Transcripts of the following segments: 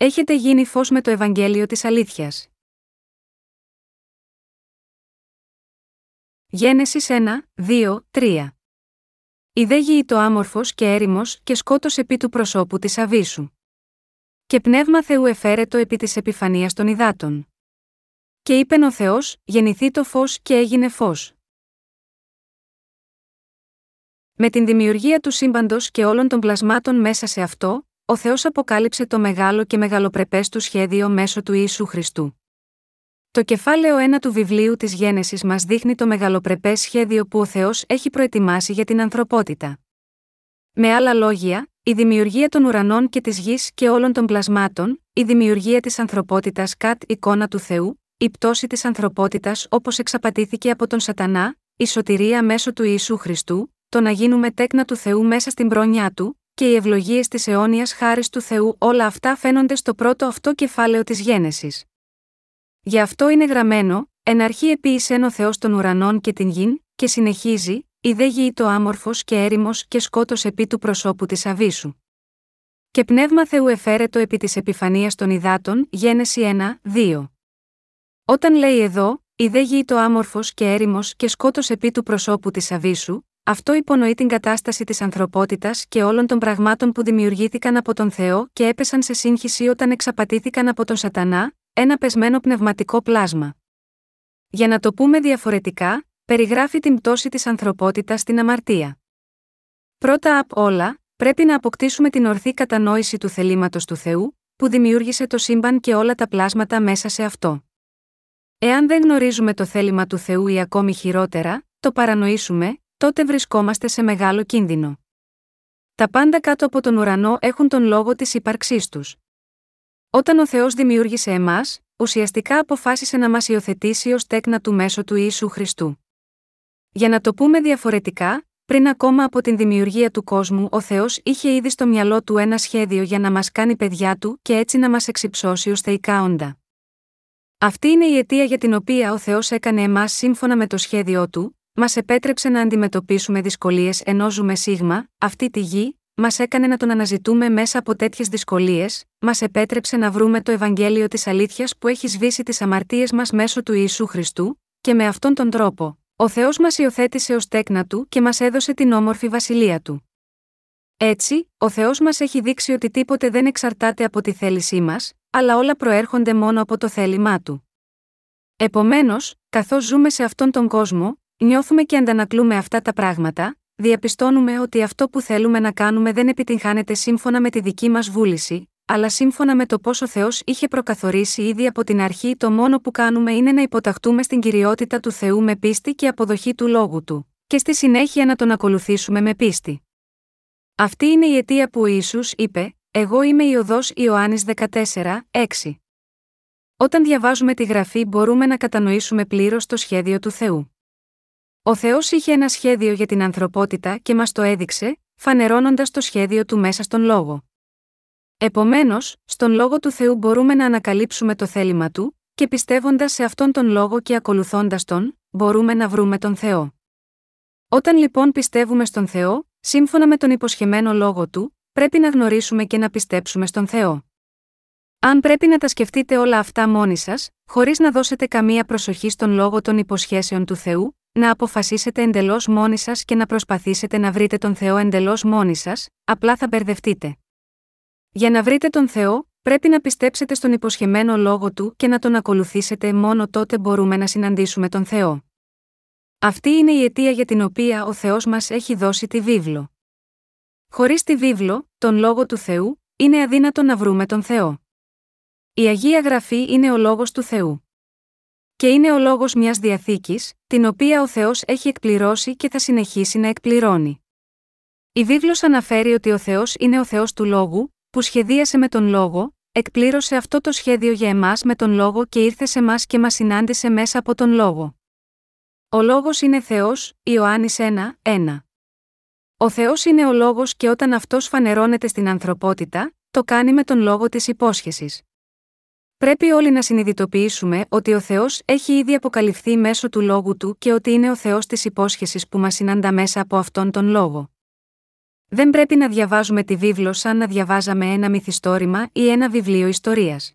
έχετε γίνει φως με το Ευαγγέλιο της αλήθειας. Γένεσης 1, 2, 3 Η δε γη το άμορφος και έρημος και σκότος επί του προσώπου της αβίσου. Και πνεύμα Θεού εφέρετο επί της επιφανίας των υδάτων. Και είπεν ο Θεός, γεννηθεί το φως και έγινε φως. Με την δημιουργία του σύμπαντος και όλων των πλασμάτων μέσα σε αυτό, ο Θεός αποκάλυψε το μεγάλο και μεγαλοπρεπές του σχέδιο μέσω του Ιησού Χριστού. Το κεφάλαιο 1 του βιβλίου της Γένεσης μας δείχνει το μεγαλοπρεπές σχέδιο που ο Θεός έχει προετοιμάσει για την ανθρωπότητα. Με άλλα λόγια, η δημιουργία των ουρανών και της γης και όλων των πλασμάτων, η δημιουργία της ανθρωπότητας κατ' εικόνα του Θεού, η πτώση της ανθρωπότητας όπως εξαπατήθηκε από τον Σατανά, η σωτηρία μέσω του Ιησού Χριστού, το να γίνουμε τέκνα του Θεού μέσα στην πρόνιά του, και οι ευλογίες της αιώνιας χάρης του Θεού, όλα αυτά φαίνονται στο πρώτο αυτό κεφάλαιο της Γένεσης. Γι' αυτό είναι γραμμένο, εν αρχή επίησεν ο Θεός των ουρανών και την γην, και συνεχίζει, η δε γη το άμορφος και έρημος και σκότος επί του προσώπου της Αβίσου. Και πνεύμα Θεού εφέρετο επί της επιφανίας των υδάτων, Γένεση 1, 2. Όταν λέει εδώ, η δε γη το άμορφος και έρημος και σκότος επί του προσώπου της Αβίσου, αυτό υπονοεί την κατάσταση της ανθρωπότητας και όλων των πραγμάτων που δημιουργήθηκαν από τον Θεό και έπεσαν σε σύγχυση όταν εξαπατήθηκαν από τον Σατανά, ένα πεσμένο πνευματικό πλάσμα. Για να το πούμε διαφορετικά, περιγράφει την πτώση της ανθρωπότητας στην αμαρτία. Πρώτα απ' όλα, πρέπει να αποκτήσουμε την ορθή κατανόηση του θελήματος του Θεού, που δημιούργησε το σύμπαν και όλα τα πλάσματα μέσα σε αυτό. Εάν δεν γνωρίζουμε το θέλημα του Θεού ή ακόμη χειρότερα, το παρανοήσουμε, τότε βρισκόμαστε σε μεγάλο κίνδυνο. Τα πάντα κάτω από τον ουρανό έχουν τον λόγο της ύπαρξής τους. Όταν ο Θεός δημιούργησε εμάς, ουσιαστικά αποφάσισε να μας υιοθετήσει ως τέκνα του μέσω του Ιησού Χριστού. Για να το πούμε διαφορετικά, πριν ακόμα από την δημιουργία του κόσμου, ο Θεός είχε ήδη στο μυαλό του ένα σχέδιο για να μας κάνει παιδιά του και έτσι να μας εξυψώσει ως θεϊκά όντα. Αυτή είναι η αιτία για την οποία ο Θεός έκανε εμάς σύμφωνα με το σχέδιό του, μας επέτρεψε να αντιμετωπίσουμε δυσκολίες ενώ ζούμε σίγμα, αυτή τη γη, μας έκανε να τον αναζητούμε μέσα από τέτοιες δυσκολίες, μας επέτρεψε να βρούμε το Ευαγγέλιο της αλήθειας που έχει σβήσει τις αμαρτίες μας μέσω του Ιησού Χριστού, και με αυτόν τον τρόπο, ο Θεός μας υιοθέτησε ως τέκνα του και μας έδωσε την όμορφη βασιλεία του. Έτσι, ο Θεός μας έχει δείξει ότι τίποτε δεν εξαρτάται από τη θέλησή μας, αλλά όλα προέρχονται μόνο από το θέλημά του. Επομένως, καθώς ζούμε σε αυτόν τον κόσμο, νιώθουμε και αντανακλούμε αυτά τα πράγματα, διαπιστώνουμε ότι αυτό που θέλουμε να κάνουμε δεν επιτυγχάνεται σύμφωνα με τη δική μας βούληση, αλλά σύμφωνα με το πόσο Θεός είχε προκαθορίσει ήδη από την αρχή, το μόνο που κάνουμε είναι να υποταχτούμε στην κυριότητα του Θεού με πίστη και αποδοχή του λόγου του, και στη συνέχεια να τον ακολουθήσουμε με πίστη. Αυτή είναι η αιτία που ο Ιησούς είπε: Εγώ είμαι η οδός Ιωάννης 14, 6. Όταν διαβάζουμε τη γραφή μπορούμε να κατανοήσουμε πλήρως το σχέδιο του Θεού. Ο Θεός είχε ένα σχέδιο για την ανθρωπότητα και μας το έδειξε, φανερώνοντας το σχέδιο του μέσα στον λόγο. Επομένως, στον λόγο του Θεού μπορούμε να ανακαλύψουμε το θέλημα του, και πιστεύοντας σε αυτόν τον λόγο και ακολουθώντας τον, μπορούμε να βρούμε τον Θεό. Όταν λοιπόν πιστεύουμε στον Θεό, σύμφωνα με τον υποσχεμένο λόγο του, πρέπει να γνωρίσουμε και να πιστέψουμε στον Θεό. Αν πρέπει να τα σκεφτείτε όλα αυτά μόνοι σας, χωρίς να δώσετε καμία προσοχή στον λόγο των υποσχέσεων του Θεού, να αποφασίσετε εντελώς μόνοι σας και να προσπαθήσετε να βρείτε τον Θεό εντελώς μόνοι σας, απλά θα μπερδευτείτε. Για να βρείτε τον Θεό, πρέπει να πιστέψετε στον υποσχεμένο λόγο του και να τον ακολουθήσετε μόνο τότε μπορούμε να συναντήσουμε τον Θεό. Αυτή είναι η αιτία για την οποία ο Θεός μας έχει δώσει τη βίβλο. Χωρίς τη βίβλο, τον λόγο του Θεού, είναι αδύνατο να βρούμε τον Θεό. Η Αγία Γραφή είναι ο λόγος του Θεού και είναι ο λόγος μιας διαθήκης, την οποία ο Θεός έχει εκπληρώσει και θα συνεχίσει να εκπληρώνει. Η βίβλος αναφέρει ότι ο Θεός είναι ο Θεός του λόγου, που σχεδίασε με τον λόγο, εκπλήρωσε αυτό το σχέδιο για εμάς με τον λόγο και ήρθε σε εμά και μας συνάντησε μέσα από τον λόγο. Ο λόγος είναι Θεός, Ιωάννης 1, 1. Ο Θεός είναι ο λόγος και όταν αυτός φανερώνεται στην ανθρωπότητα, το κάνει με τον λόγο της υπόσχεσης. Πρέπει όλοι να συνειδητοποιήσουμε ότι ο Θεός έχει ήδη αποκαλυφθεί μέσω του λόγου του και ότι είναι ο Θεός της υπόσχεσης που μας συναντά μέσα από αυτόν τον λόγο. Δεν πρέπει να διαβάζουμε τη βίβλο σαν να διαβάζαμε ένα μυθιστόρημα ή ένα βιβλίο ιστορίας.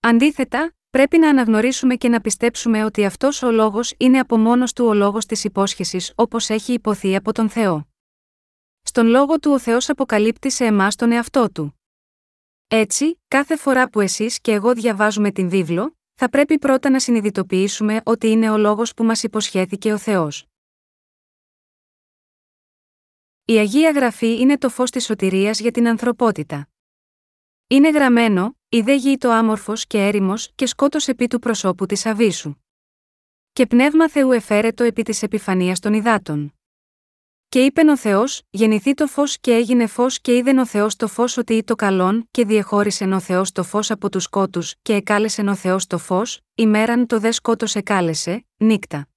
Αντίθετα, πρέπει να αναγνωρίσουμε και να πιστέψουμε ότι αυτός ο λόγος είναι από μόνος του ο λόγος της υπόσχεσης όπως έχει υποθεί από τον Θεό. Στον λόγο του ο Θεός αποκαλύπτει σε εμάς τον εαυτό του. Έτσι, κάθε φορά που εσείς και εγώ διαβάζουμε την βίβλο, θα πρέπει πρώτα να συνειδητοποιήσουμε ότι είναι ο λόγος που μας υποσχέθηκε ο Θεός. Η Αγία Γραφή είναι το φως της σωτηρίας για την ανθρωπότητα. Είναι γραμμένο, η δε γη το άμορφος και έρημος και σκότος επί του προσώπου της Αβίσου. Και πνεύμα Θεού εφέρετο επί της επιφανίας των υδάτων. Και είπεν ο Θεός: Γεννηθεί το φως και έγινε φως και είδεν ο Θεός το φως ότι ή το καλόν, και διεχώρισεν ο Θεός το φως από τους σκότους, και εκάλεσεν ο Θεός το φως, ημέραν το δε σκότος εκάλεσε, νύκτα.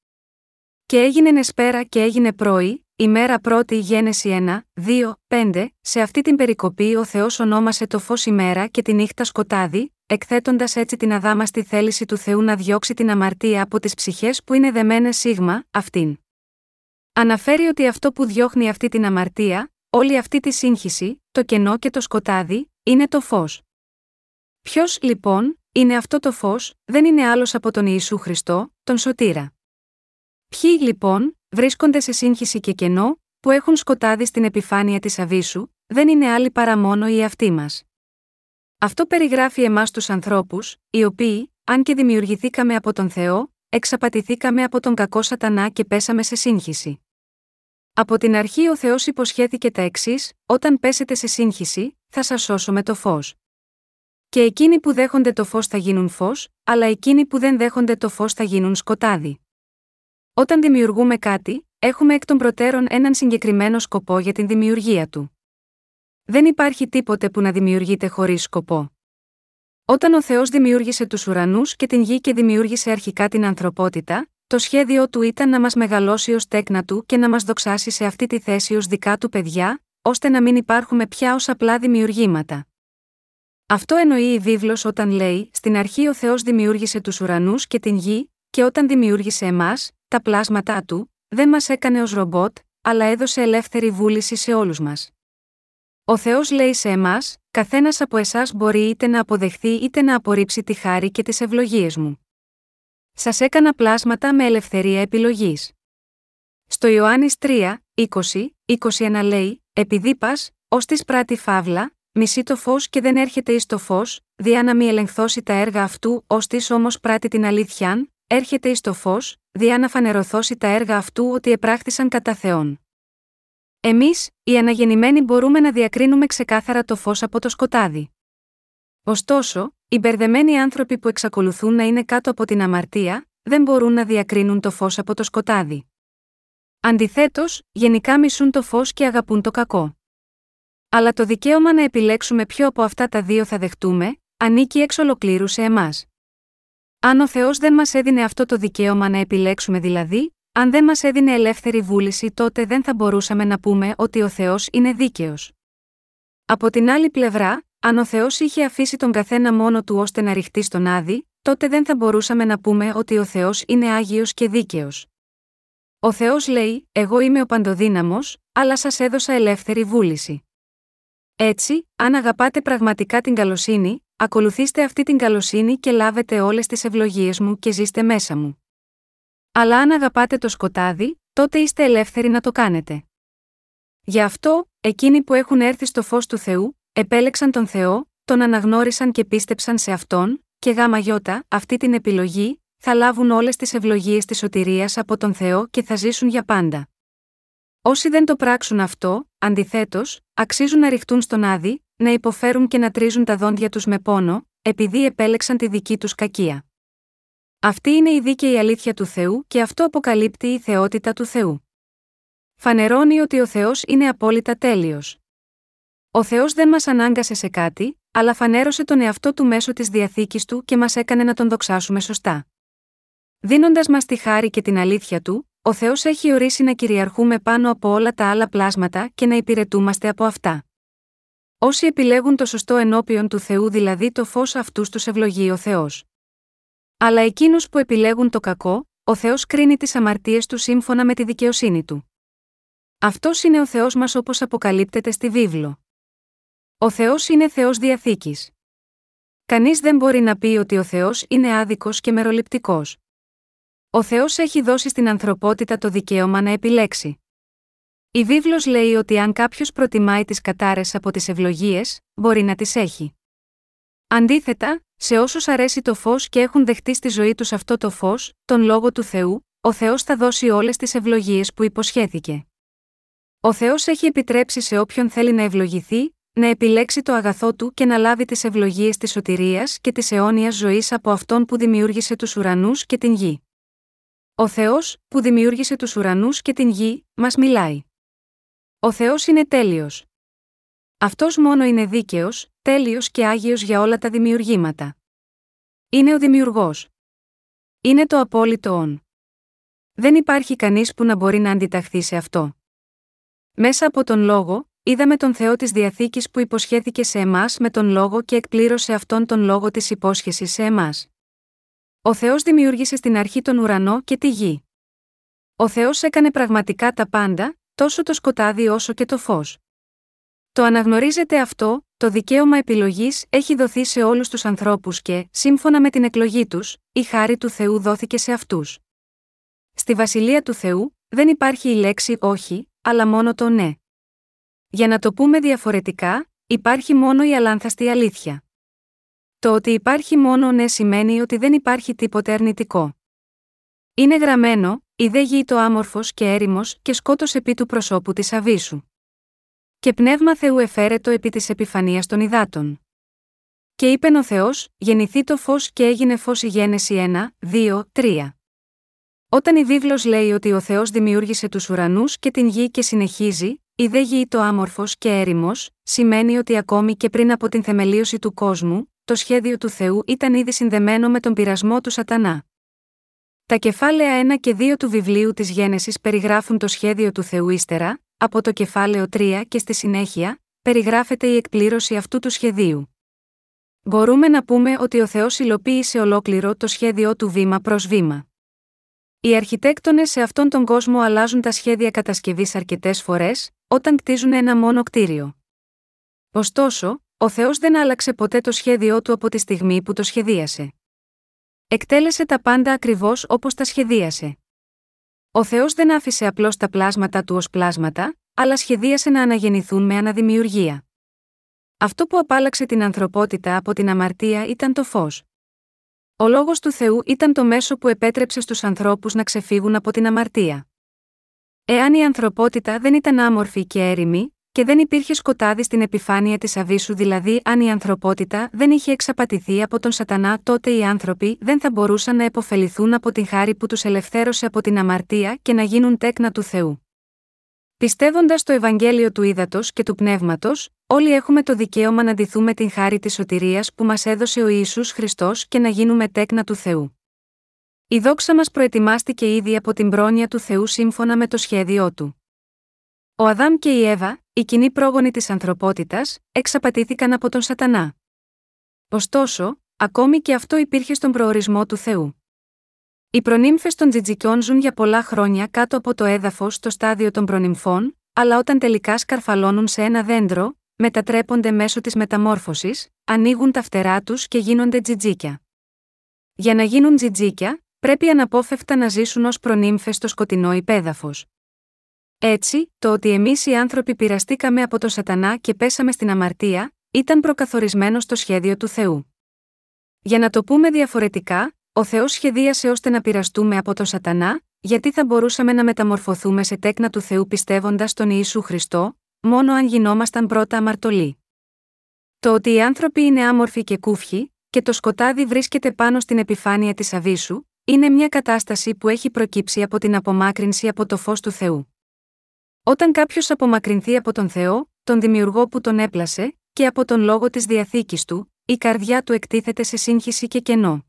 Και έγινε εσπέρα και έγινε πρωί, ημέρα πρώτη γένεση 1, 2, 5, σε αυτή την περικοπή ο Θεός ονόμασε το φως ημέρα και τη νύχτα σκοτάδι, εκθέτοντας έτσι την αδάμαστη θέληση του Θεού να διώξει την αμαρτία από τις ψυχές που είναι δεμένες σίγμα, αυτήν. Αναφέρει ότι αυτό που διώχνει αυτή την αμαρτία, όλη αυτή τη σύγχυση, το κενό και το σκοτάδι, είναι το φως. Ποιος, λοιπόν, είναι αυτό το φως, δεν είναι άλλος από τον Ιησού Χριστό, τον Σωτήρα. Ποιοι, λοιπόν, βρίσκονται σε σύγχυση και κενό, που έχουν σκοτάδι στην επιφάνεια της Αβίσου, δεν είναι άλλοι παρά μόνο οι αυτοί μας. Αυτό περιγράφει εμάς τους ανθρώπους, οι οποίοι, αν και δημιουργηθήκαμε από τον Θεό, εξαπατηθήκαμε από τον κακό Σατανά και πέσαμε σε σύγχυση. Από την αρχή ο Θεός υποσχέθηκε τα εξής: Όταν πέσετε σε σύγχυση, θα σας σώσω με το φως. Και εκείνοι που δέχονται το φως θα γίνουν φως, αλλά εκείνοι που δεν δέχονται το φως θα γίνουν σκοτάδι. Όταν δημιουργούμε κάτι, έχουμε εκ των προτέρων έναν συγκεκριμένο σκοπό για την δημιουργία του. Δεν υπάρχει τίποτε που να δημιουργείται χωρίς σκοπό. Όταν ο Θεός δημιούργησε τους ουρανούς και την γη και δημιούργησε αρχικά την ανθρωπότητα, το σχέδιό του ήταν να μας μεγαλώσει ως τέκνα του και να μας δοξάσει σε αυτή τη θέση ως δικά του παιδιά, ώστε να μην υπάρχουμε πια ως απλά δημιουργήματα. Αυτό εννοεί η βίβλος όταν λέει: Στην αρχή ο Θεός δημιούργησε τους ουρανούς και την γη, και όταν δημιούργησε εμάς, τα πλάσματά του, δεν μας έκανε ως ρομπότ, αλλά έδωσε ελεύθερη βούληση σε όλους μας. Ο Θεός λέει σε εμάς: Καθένας από εσάς μπορεί είτε να αποδεχθεί είτε να απορρίψει τη χάρη και τις ευλογίες μου. Σας έκανα πλάσματα με ελευθερία επιλογής. Στο Ιωάννης 3, 20, 21 λέει: Επειδή πας, ως της πράτη φαύλα, μισεί το φως και δεν έρχεται εις το φως, διά να μη ελεγχθώσει τα έργα αυτού, ως της όμως πράττει την αλήθειαν, έρχεται εις το φως, διά να φανερωθώσει τα έργα αυτού ότι επράχθησαν κατά Θεόν. Εμείς, οι αναγεννημένοι, μπορούμε να διακρίνουμε ξεκάθαρα το φως από το σκοτάδι. Ωστόσο, οι μπερδεμένοι άνθρωποι που εξακολουθούν να είναι κάτω από την αμαρτία, δεν μπορούν να διακρίνουν το φως από το σκοτάδι. Αντιθέτως, γενικά μισούν το φως και αγαπούν το κακό. Αλλά το δικαίωμα να επιλέξουμε ποιο από αυτά τα δύο θα δεχτούμε, ανήκει εξ ολοκλήρου σε εμάς. Αν ο Θεός δεν μας έδινε αυτό το δικαίωμα να επιλέξουμε δηλαδή, αν δεν μας έδινε ελεύθερη βούληση, τότε δεν θα μπορούσαμε να πούμε ότι ο Θεός είναι δίκαιος. Από την άλλη πλευρά, αν ο Θεός είχε αφήσει τον καθένα μόνο του ώστε να ρηχτεί στον άδει, τότε δεν θα μπορούσαμε να πούμε ότι ο Θεός είναι άγιος και δίκαιος. Ο Θεός λέει: Εγώ είμαι ο παντοδύναμος, αλλά σας έδωσα ελεύθερη βούληση. Έτσι, αν αγαπάτε πραγματικά την καλοσύνη, ακολουθήστε αυτή την καλοσύνη και λάβετε όλες τις ευλογίες μου και ζήστε μέσα μου. Αλλά αν αγαπάτε το σκοτάδι, τότε είστε ελεύθεροι να το κάνετε. Γι' αυτό, εκείνοι που έχουν έρθει στο φως του Θεού, επέλεξαν τον Θεό, τον αναγνώρισαν και πίστεψαν σε αυτόν, και γάμα γιώτα, αυτή την επιλογή, θα λάβουν όλες τις ευλογίες της σωτηρίας από τον Θεό και θα ζήσουν για πάντα. Όσοι δεν το πράξουν αυτό, αντιθέτως, αξίζουν να ρηχτούν στον άδει, να υποφέρουν και να τρίζουν τα δόντια τους με πόνο, επειδή επέλεξαν τη δική τους κακία. Αυτή είναι η δίκαιη αλήθεια του Θεού και αυτό αποκαλύπτει η θεότητα του Θεού. Φανερώνει ότι ο Θεός είναι απόλυτα τέλειος. Ο Θεός δεν μας ανάγκασε σε κάτι, αλλά φανέρωσε τον εαυτό του μέσω της διαθήκης του και μας έκανε να τον δοξάσουμε σωστά. Δίνοντας μας τη χάρη και την αλήθεια του, ο Θεός έχει ορίσει να κυριαρχούμε πάνω από όλα τα άλλα πλάσματα και να υπηρετούμαστε από αυτά. Όσοι επιλέγουν το σωστό ενώπιον του Θεού, δηλαδή το φως αυτούς τους ευλογεί ο Θεός. Αλλά εκείνους που επιλέγουν το κακό, ο Θεός κρίνει τις αμαρτίες του σύμφωνα με τη δικαιοσύνη του. Αυτός είναι ο Θεός μας όπως αποκαλύπτεται στη βίβλο. Ο Θεός είναι Θεός διαθήκης. Κανείς δεν μπορεί να πει ότι ο Θεός είναι άδικος και μεροληπτικός. Ο Θεός έχει δώσει στην ανθρωπότητα το δικαίωμα να επιλέξει. Η βίβλος λέει ότι αν κάποιος προτιμάει τις κατάρες από τις ευλογίες, μπορεί να τις έχει. Αντίθετα, σε όσους αρέσει το φως και έχουν δεχτεί στη ζωή τους αυτό το φως, τον λόγο του Θεού, ο Θεός θα δώσει όλες τις ευλογίες που υποσχέθηκε. Ο Θεός έχει επιτρέψει σε όποιον θέλει να ευλογηθεί, να επιλέξει το αγαθό του και να λάβει τις ευλογίες της σωτηρίας και της αιώνιας ζωής από αυτόν που δημιούργησε τους ουρανούς και την γη. Ο Θεός, που δημιούργησε τους ουρανούς και την γη, μας μιλάει. Ο Θεός είναι τέλειος. Αυτός μόνο είναι δίκαιος, τέλειος και άγιος για όλα τα δημιουργήματα. Είναι ο δημιουργός. Είναι το απόλυτο όν. Δεν υπάρχει κανείς που να μπορεί να αντιταχθεί σε αυτό. Μέσα από τον λόγο, είδαμε τον Θεό της Διαθήκης που υποσχέθηκε σε εμάς με τον λόγο και εκπλήρωσε αυτόν τον λόγο της υπόσχεσης σε εμάς. Ο Θεός δημιούργησε στην αρχή τον ουρανό και τη γη. Ο Θεός έκανε πραγματικά τα πάντα, τόσο το σκοτάδι όσο και το φως. Το αναγνωρίζετε αυτό, το δικαίωμα επιλογής έχει δοθεί σε όλους τους ανθρώπους και, σύμφωνα με την εκλογή τους, η χάρη του Θεού δόθηκε σε αυτούς. Στη βασιλεία του Θεού, δεν υπάρχει η λέξη όχι, αλλά μόνο το ναι. Για να το πούμε διαφορετικά, υπάρχει μόνο η αλάνθαστη αλήθεια. Το ότι υπάρχει μόνο ναι σημαίνει ότι δεν υπάρχει τίποτε αρνητικό. Είναι γραμμένο, η δε γη το άμορφος και έρημος και σκότω επί του προσώπου της Αβίσου. Και πνεύμα Θεού εφαίρετο επί της επιφανίας των υδάτων. Και είπε ο Θεός, γεννηθεί το φως και έγινε φως η γένεση 1, 2, 3. Όταν η βίβλος λέει ότι ο Θεός δημιούργησε τους ουρανούς και την γη και συνεχίζει, η δε γη το άμορφος και έρημος, σημαίνει ότι ακόμη και πριν από την θεμελίωση του κόσμου, το σχέδιο του Θεού ήταν ήδη συνδεμένο με τον πειρασμό του Σατανά. Τα κεφάλαια 1 και 2 του βιβλίου της Γένεσης περιγράφουν το σχέδιο του Θεού ύστερα, από το κεφάλαιο 3 και στη συνέχεια, περιγράφεται η εκπλήρωση αυτού του σχεδίου. Μπορούμε να πούμε ότι ο Θεός υλοποίησε ολόκληρο το σχέδιό του βήμα προς βήμα. Οι αρχιτέκτονες σε αυτόν τον κόσμο αλλάζουν τα σχέδια κατασκευής αρκετές φορές, όταν κτίζουν ένα μόνο κτίριο. Ωστόσο, ο Θεός δεν άλλαξε ποτέ το σχέδιό του από τη στιγμή που το σχεδίασε. Εκτέλεσε τα πάντα ακριβώς όπως τα σχεδίασε. Ο Θεός δεν άφησε απλώς τα πλάσματα του ως πλάσματα, αλλά σχεδίασε να αναγεννηθούν με αναδημιουργία. Αυτό που απάλαξε την ανθρωπότητα από την αμαρτία ήταν το φως. Ο λόγος του Θεού ήταν το μέσο που επέτρεψε στους ανθρώπους να ξεφύγουν από την αμαρτία. Εάν η ανθρωπότητα δεν ήταν άμορφη και έρημη, και δεν υπήρχε σκοτάδι στην επιφάνεια της Αβίσου, δηλαδή αν η ανθρωπότητα δεν είχε εξαπατηθεί από τον Σατανά, τότε οι άνθρωποι δεν θα μπορούσαν να επωφεληθούν από την χάρη που τους ελευθέρωσε από την αμαρτία και να γίνουν τέκνα του Θεού. Πιστεύοντας το Ευαγγέλιο του Ήδατος και του Πνεύματος, όλοι έχουμε το δικαίωμα να ντυθούμε την χάρη της σωτηρίας που μας έδωσε ο Ιησούς Χριστός και να γίνουμε τέκνα του Θεού. Η δόξα μας προετοιμάστηκε ήδη από την πρόνοια του Θεού σύμφωνα με το σχέδιό του. Ο Αδάμ και η Εύα, οι κοινοί πρόγονοι της ανθρωπότητας, εξαπατήθηκαν από τον Σατανά. Ωστόσο, ακόμη και αυτό υπήρχε στον προορισμό του Θεού. Οι προνύμφες των τζιτζικιών ζουν για πολλά χρόνια κάτω από το έδαφος στο στάδιο των προνυμφών, αλλά όταν τελικά σκαρφαλώνουν σε ένα δέντρο, μετατρέπονται μέσω της μεταμόρφωσης, ανοίγουν τα φτερά τους και γίνονται τζιτζίκια. Για να γίνουν τζιτζίκια, πρέπει αναπόφευκτα να ζήσουν ως προνύμφες στο σκοτεινό υπέδαφος. Έτσι, το ότι εμείς οι άνθρωποι πειραστήκαμε από τον Σατανά και πέσαμε στην αμαρτία, ήταν προκαθορισμένο στο σχέδιο του Θεού. Για να το πούμε διαφορετικά, ο Θεός σχεδίασε ώστε να πειραστούμε από τον Σατανά, γιατί θα μπορούσαμε να μεταμορφωθούμε σε τέκνα του Θεού πιστεύοντας τον Ιησού Χριστό, μόνο αν γινόμασταν πρώτα αμαρτωλοί. Το ότι οι άνθρωποι είναι άμορφοι και κούφιοι, και το σκοτάδι βρίσκεται πάνω στην επιφάνεια της Αβίσου, είναι μια κατάσταση που έχει προκύψει από την απομάκρυνση από το φως του Θεού. Όταν κάποιος απομακρυνθεί από τον Θεό, τον δημιουργό που τον έπλασε, και από τον λόγο της διαθήκης του, η καρδιά του εκτίθεται σε σύγχυση και κενό.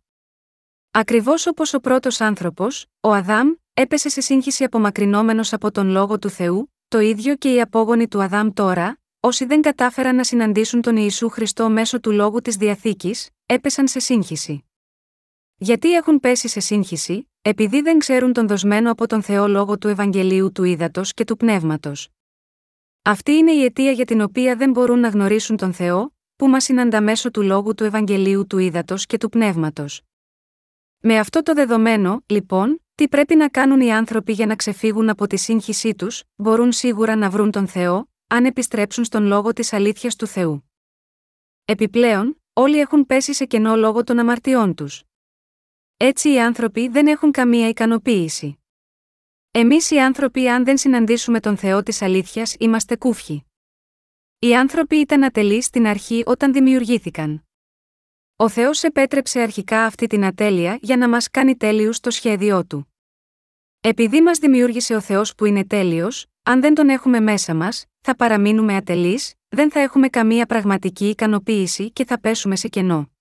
Ακριβώς όπως ο πρώτος άνθρωπος, ο Αδάμ, έπεσε σε σύγχυση απομακρυνόμενος από τον λόγο του Θεού, το ίδιο και οι απόγονοι του Αδάμ τώρα, όσοι δεν κατάφεραν να συναντήσουν τον Ιησού Χριστό μέσω του λόγου της διαθήκης, έπεσαν σε σύγχυση. Γιατί έχουν πέσει σε σύγχυση, επειδή δεν ξέρουν τον δοσμένο από τον Θεό λόγο του Ευαγγελίου του Ήδατος και του Πνεύματος. Αυτή είναι η αιτία για την οποία δεν μπορούν να γνωρίσουν τον Θεό, που μας συναντά μέσω του λόγου του Ευαγγελίου του Ήδατος και του Πνεύματος. Με αυτό το δεδομένο, λοιπόν, τι πρέπει να κάνουν οι άνθρωποι για να ξεφύγουν από τη σύγχυσή τους, μπορούν σίγουρα να βρουν τον Θεό, αν επιστρέψουν στον λόγο της αλήθειας του Θεού. Επιπλέον, όλοι έχουν πέσει σε κενό λόγω των αμαρτιών τους. Έτσι οι άνθρωποι δεν έχουν καμία ικανοποίηση. Εμείς οι άνθρωποι, αν δεν συναντήσουμε τον Θεό της αλήθειας, είμαστε κούφιοι. Οι άνθρωποι ήταν ατελείς στην αρχή όταν δημιουργήθηκαν. Ο Θεός επέτρεψε αρχικά αυτή την ατέλεια για να μας κάνει τέλειους στο σχέδιό του. Επειδή μας δημιούργησε ο Θεός που είναι τέλειος, αν δεν τον έχουμε μέσα μας, θα παραμείνουμε ατελείς, δεν θα έχουμε καμία πραγματική ικανοποίηση και θα πέσουμε σε κενό.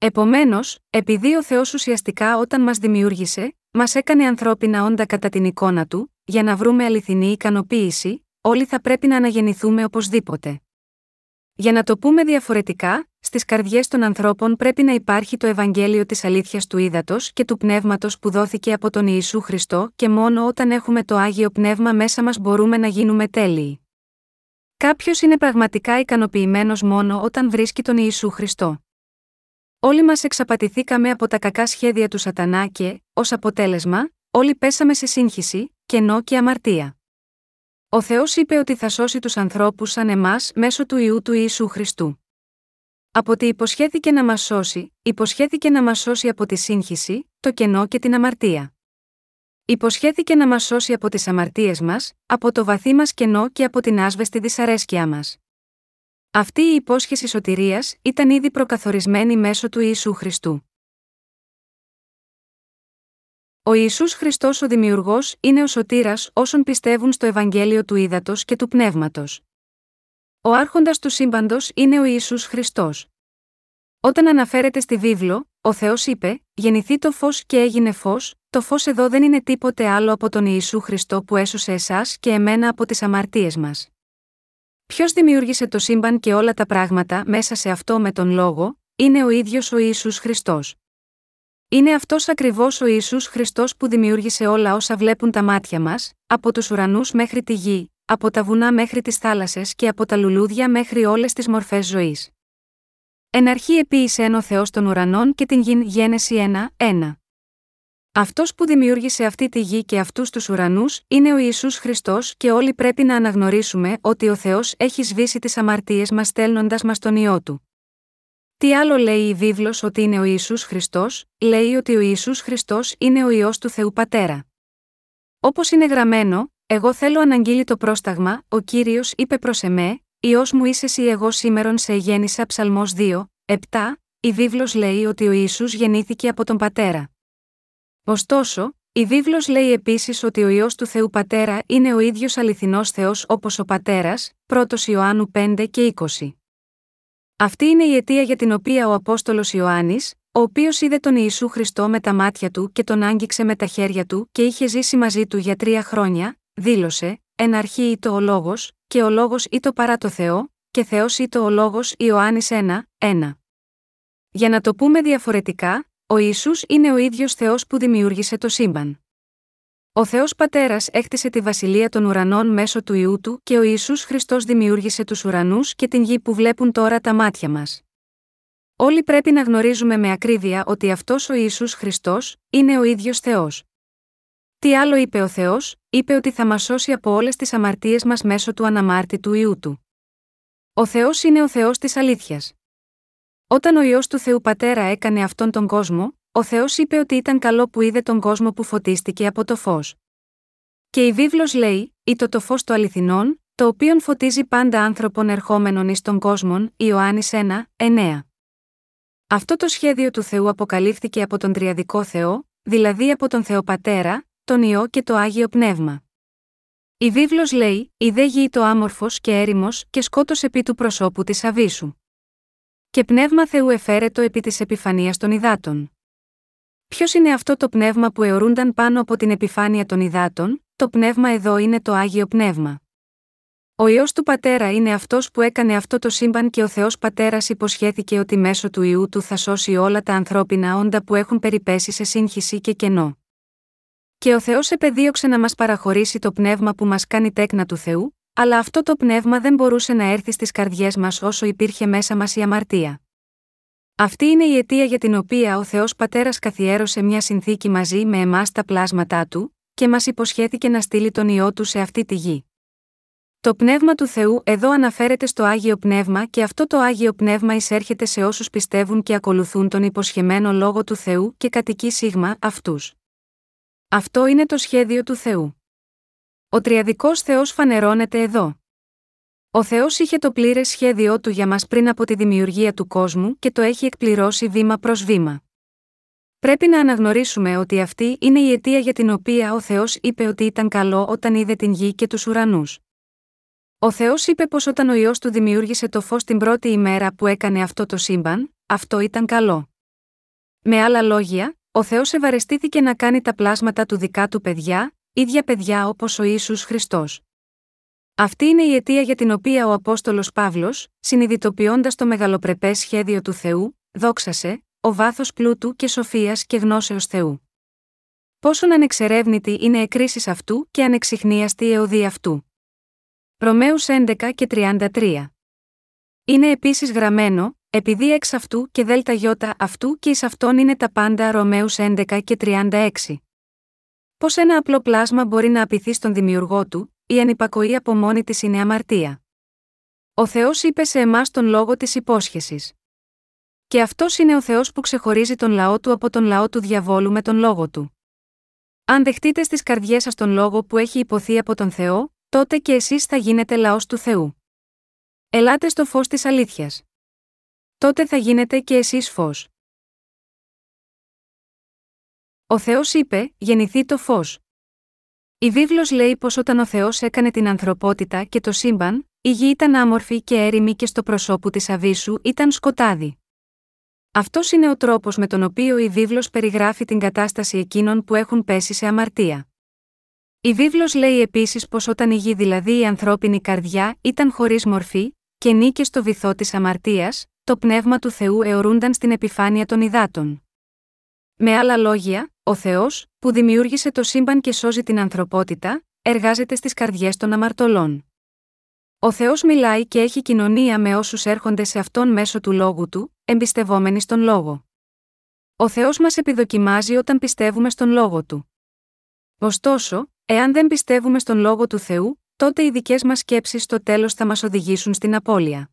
Επομένως, επειδή ο Θεός ουσιαστικά όταν μας δημιούργησε, μας έκανε ανθρώπινα όντα κατά την εικόνα του, για να βρούμε αληθινή ικανοποίηση, όλοι θα πρέπει να αναγεννηθούμε οπωσδήποτε. Για να το πούμε διαφορετικά, στις καρδιές των ανθρώπων πρέπει να υπάρχει το Ευαγγέλιο της αλήθειας του ύδατος και του πνεύματος που δόθηκε από τον Ιησού Χριστό και μόνο όταν έχουμε το άγιο πνεύμα μέσα μας μπορούμε να γίνουμε τέλειοι. Κάποιος είναι πραγματικά ικανοποιημένος μόνο όταν βρίσκει τον Ιησού Χριστό. Όλοι μας εξαπατηθήκαμε από τα κακά σχέδια του Σατανά και, ως αποτέλεσμα, όλοι πέσαμε σε σύγχυση, κενό και αμαρτία. Ο Θεός είπε ότι θα σώσει τους ανθρώπους σαν εμάς μέσω του ιού του Ιησού Χριστού. Από ότι υποσχέθηκε να μας σώσει, υποσχέθηκε να μας σώσει από τη σύγχυση, το κενό και την αμαρτία. Υποσχέθηκε να μας σώσει από τις αμαρτίες μας, από το βαθύ μας κενό και από την άσβεστη δυσαρέσκειά μας. Αυτή η υπόσχεση σωτηρίας ήταν ήδη προκαθορισμένη μέσω του Ιησού Χριστού. Ο Ιησούς Χριστός ο Δημιουργός είναι ο σωτήρας όσων πιστεύουν στο Ευαγγέλιο του Ήδατος και του Πνεύματος. Ο άρχοντας του σύμπαντος είναι ο Ιησούς Χριστός. Όταν αναφέρεται στη βίβλο, ο Θεός είπε «Γεννηθεί το φως και έγινε φως», το φως εδώ δεν είναι τίποτε άλλο από τον Ιησού Χριστό που έσωσε εσάς και εμένα από τις αμαρτίες μας. Ποιος δημιούργησε το σύμπαν και όλα τα πράγματα μέσα σε αυτό με τον λόγο, είναι ο ίδιος ο Ιησούς Χριστός. Είναι αυτός ακριβώς ο Ιησούς Χριστός που δημιούργησε όλα όσα βλέπουν τα μάτια μας, από τους ουρανούς μέχρι τη γη, από τα βουνά μέχρι τις θάλασσες και από τα λουλούδια μέχρι όλες τις μορφές ζωής. Εν αρχή επίησε ο Θεός των ουρανών και την γην Γένεση 1, 1. Αυτός που δημιούργησε αυτή τη γη και αυτούς τους ουρανούς είναι ο Ιησούς Χριστός και όλοι πρέπει να αναγνωρίσουμε ότι ο Θεός έχει σβήσει τις αμαρτίες μας στέλνοντας μας τον ιό του. Τι άλλο λέει η βίβλος ότι είναι ο Ιησούς Χριστός, λέει ότι ο Ιησούς Χριστός είναι ο ιό του Θεού Πατέρα. Όπως είναι γραμμένο, εγώ θέλω αναγγείλει το πρόσταγμα, ο κύριος είπε προς εμέ, ιό μου είσαι εσύ εγώ σήμερον σε γέννησα ψαλμός 2, 7, η βίβλος λέει ότι ο Ιησούς γεννήθηκε από τον Πατέρα. Ωστόσο, η βίβλος λέει επίσης ότι ο ιό του Θεού Πατέρα είναι ο ίδιος αληθινός Θεός όπως ο Πατέρας, 1 Ιωάννου 5 και 20. Αυτή είναι η αιτία για την οποία ο Απόστολος Ιωάννης, ο οποίος είδε τον Ιησού Χριστό με τα μάτια του και τον άγγιξε με τα χέρια του και είχε ζήσει μαζί του για τρία χρόνια, δήλωσε: Εν αρχή ήτο ο λόγος, και ο λόγος ήτο παρά το Θεό, και Θεός ήτο ο λόγος Ιωάννης 1, 1. Για να το πούμε διαφορετικά, ο Ισού είναι ο ίδιος Θεός που δημιούργησε το σύμπαν. Ο Θεός Πατέρας έκτισε τη βασιλεία των ουρανών μέσω του ιού του και ο Ισού Χριστός δημιούργησε τους ουρανούς και την γη που βλέπουν τώρα τα μάτια μας. Όλοι πρέπει να γνωρίζουμε με ακρίβεια ότι αυτός ο Ισού Χριστός είναι ο ίδιος Θεός. Τι άλλο είπε ο Θεός, είπε ότι θα μας σώσει από όλες τις αμαρτίες μας μέσω του αναμάρτητου ιού του. Ο Θεός είναι ο Θεός της αλήθειας. Όταν ο ιό του Θεού Πατέρα έκανε αυτόν τον κόσμο, ο Θεός είπε ότι ήταν καλό που είδε τον κόσμο που φωτίστηκε από το φως. Και η βίβλος λέει: Ήτο το φως το αληθινών, το οποίο φωτίζει πάντα άνθρωπον ερχόμενων εις τον κόσμον, Ιωάννης 1, 9. Αυτό το σχέδιο του Θεού αποκαλύφθηκε από τον Τριαδικό Θεό, δηλαδή από τον Θεό Πατέρα, τον Υιό και το Άγιο Πνεύμα. Η βίβλος λέει: Η δε γη το άμορφος και έρημος και σκότω επί του προσώπου της Αβίσου. Και πνεύμα Θεού εφέρετο επί της επιφανίας των υδάτων. Ποιος είναι αυτό το πνεύμα που αιωρούνταν πάνω από την επιφάνεια των υδάτων, το πνεύμα εδώ είναι το άγιο πνεύμα. Ο ιό του πατέρα είναι αυτός που έκανε αυτό το σύμπαν και ο Θεός πατέρας υποσχέθηκε ότι μέσω του ιού του θα σώσει όλα τα ανθρώπινα όντα που έχουν περιπέσει σε σύγχυση και κενό. Και ο Θεός επεδίωξε να μας παραχωρήσει το πνεύμα που μας κάνει τέκνα του Θεού, αλλά αυτό το πνεύμα δεν μπορούσε να έρθει στις καρδιές μας όσο υπήρχε μέσα μας η αμαρτία. Αυτή είναι η αιτία για την οποία ο Θεός Πατέρας καθιέρωσε μια συνθήκη μαζί με εμάς τα πλάσματά του, και μας υποσχέθηκε να στείλει τον ιό του σε αυτή τη γη. Το πνεύμα του Θεού εδώ αναφέρεται στο άγιο πνεύμα και αυτό το άγιο πνεύμα εισέρχεται σε όσους πιστεύουν και ακολουθούν τον υποσχεμένο λόγο του Θεού και κατοικεί σίγμα αυτούς. Αυτό είναι το σχέδιο του Θεού. Ο τριαδικός Θεός φανερώνεται εδώ. Ο Θεός είχε το πλήρες σχέδιό του για μας πριν από τη δημιουργία του κόσμου και το έχει εκπληρώσει βήμα προς βήμα. Πρέπει να αναγνωρίσουμε ότι αυτή είναι η αιτία για την οποία ο Θεός είπε ότι ήταν καλό όταν είδε την γη και τους ουρανούς. Ο Θεός είπε πως όταν ο ιό του δημιούργησε το φως την πρώτη ημέρα που έκανε αυτό το σύμπαν, αυτό ήταν καλό. Με άλλα λόγια, ο Θεός ευαρεστήθηκε να κάνει τα πλάσματα του δικά του παιδιά, ίδια παιδιά όπως ο Ιησούς Χριστός. Αυτή είναι η αιτία για την οποία ο Απόστολος Παύλος, συνειδητοποιώντας το μεγαλοπρεπέ σχέδιο του Θεού, δόξασε, ο βάθος πλούτου και σοφίας και γνώσεως Θεού. Πόσον ανεξερεύνητη είναι εκκρίσει αυτού και ανεξιχνίαστη η εωδή αυτού. Ρωμαίους 11 και 33. Είναι επίσης γραμμένο, επειδή εξ αυτού και δέλτα γιώτα αυτού και εις αυτόν είναι τα πάντα Ρωμαίους 11 και 36. Πώς ένα απλό πλάσμα μπορεί να απειθεί στον δημιουργό του, η ανυπακοή από μόνη της είναι αμαρτία. Ο Θεός είπε σε εμάς τον λόγο της υπόσχεσης. Και αυτός είναι ο Θεός που ξεχωρίζει τον λαό του από τον λαό του διαβόλου με τον λόγο του. Αν δεχτείτε στις καρδιές σας τον λόγο που έχει υποθεί από τον Θεό, τότε και εσείς θα γίνετε λαός του Θεού. Ελάτε στο φως της αλήθειας. Τότε θα γίνετε και εσείς φως. Ο Θεός είπε: Γεννηθεί το φως. Η βίβλος λέει πως όταν ο Θεός έκανε την ανθρωπότητα και το σύμπαν, η γη ήταν άμορφη και έρημη και στο προσώπου της Αβίσου ήταν σκοτάδι. Αυτός είναι ο τρόπος με τον οποίο η βίβλος περιγράφει την κατάσταση εκείνων που έχουν πέσει σε αμαρτία. Η βίβλος λέει επίσης πως όταν η γη δηλαδή η ανθρώπινη καρδιά ήταν χωρίς μορφή, και νίκες στο βυθό της αμαρτίας, το πνεύμα του Θεού αιωρούνταν στην επιφάνεια των υδάτων. Με άλλα λόγια, ο Θεός, που δημιούργησε το σύμπαν και σώζει την ανθρωπότητα, εργάζεται στις καρδιές των αμαρτωλών. Ο Θεός μιλάει και έχει κοινωνία με όσους έρχονται σε αυτόν μέσω του λόγου του, εμπιστευόμενοι στον λόγο. Ο Θεός μας επιδοκιμάζει όταν πιστεύουμε στον λόγο του. Ωστόσο, εάν δεν πιστεύουμε στον λόγο του Θεού, τότε οι δικές μας σκέψεις στο τέλος θα μας οδηγήσουν στην απώλεια.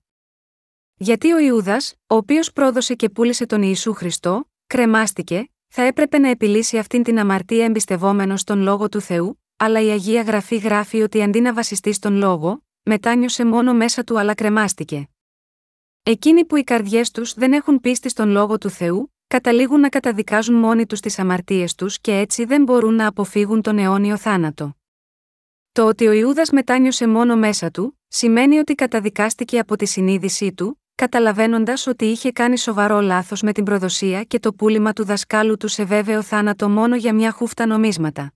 Γιατί ο Ιούδας, ο οποίος πρόδωσε και πούλησε τον Ιησού Χριστό, κρεμάστηκε, θα έπρεπε να επιλύσει αυτήν την αμαρτία εμπιστευόμενος στον λόγο του Θεού, αλλά η Αγία Γραφή γράφει ότι αντί να βασιστεί στον λόγο, μετάνιωσε μόνο μέσα του αλλά κρεμάστηκε. Εκείνοι που οι καρδιές τους δεν έχουν πίστη στον λόγο του Θεού, καταλήγουν να καταδικάζουν μόνοι τους τις αμαρτίες τους και έτσι δεν μπορούν να αποφύγουν τον αιώνιο θάνατο. Το ότι ο Ιούδας μετάνιωσε μόνο μέσα του, σημαίνει ότι καταδικάστηκε από τη συνείδησή του, καταλαβαίνοντας ότι είχε κάνει σοβαρό λάθος με την προδοσία και το πούλημα του δασκάλου του σε βέβαιο θάνατο μόνο για μια χούφτα νομίσματα.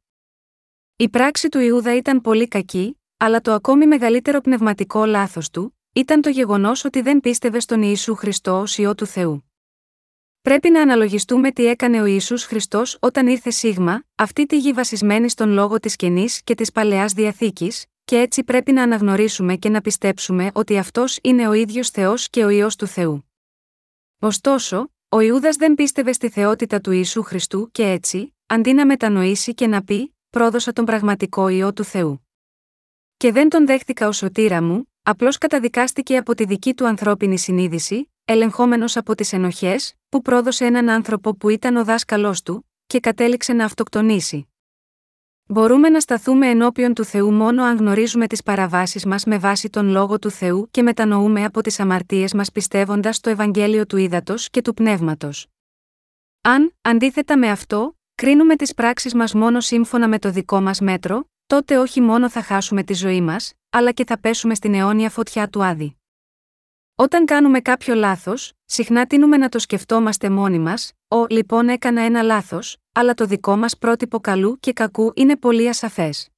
Η πράξη του Ιούδα ήταν πολύ κακή, αλλά το ακόμη μεγαλύτερο πνευματικό λάθος του, ήταν το γεγονός ότι δεν πίστευε στον Ιησού Χριστό ως ιό του Θεού. Πρέπει να αναλογιστούμε τι έκανε ο Ιησούς Χριστός όταν ήρθε σίγμα, αυτή τη γη βασισμένη στον λόγο της καινή και της παλαιάς διαθήκης, και έτσι πρέπει να αναγνωρίσουμε και να πιστέψουμε ότι αυτός είναι ο ίδιος Θεός και ο ιό του Θεού. Ωστόσο, ο Ιούδας δεν πίστευε στη θεότητα του Ιησού Χριστού και έτσι, αντί να μετανοήσει και να πει, πρόδωσα τον πραγματικό ιό του Θεού. Και δεν τον δέχτηκα ω σωτήρα μου, απλώς καταδικάστηκε από τη δική του ανθρώπινη συνείδηση, ελεγχόμενος από τις ενοχές, που πρόδωσε έναν άνθρωπο που ήταν ο δάσκαλός του, και κατέληξε να αυτοκτονήσει. Μπορούμε να σταθούμε ενώπιον του Θεού μόνο αν γνωρίζουμε τις παραβάσεις μας με βάση τον λόγο του Θεού και μετανοούμε από τις αμαρτίες μας πιστεύοντας το Ευαγγέλιο του Ήδατος και του Πνεύματος. Αν, αντίθετα με αυτό, κρίνουμε τις πράξεις μας μόνο σύμφωνα με το δικό μας μέτρο, τότε όχι μόνο θα χάσουμε τη ζωή μας, αλλά και θα πέσουμε στην αιώνια φωτιά του Άδη. Όταν κάνουμε κάποιο λάθος, συχνά τίνουμε να το σκεφτόμαστε μόνοι μας, ο λοιπόν έκανα ένα λάθος, αλλά το δικό μας πρότυπο καλού και κακού είναι πολύ ασαφές.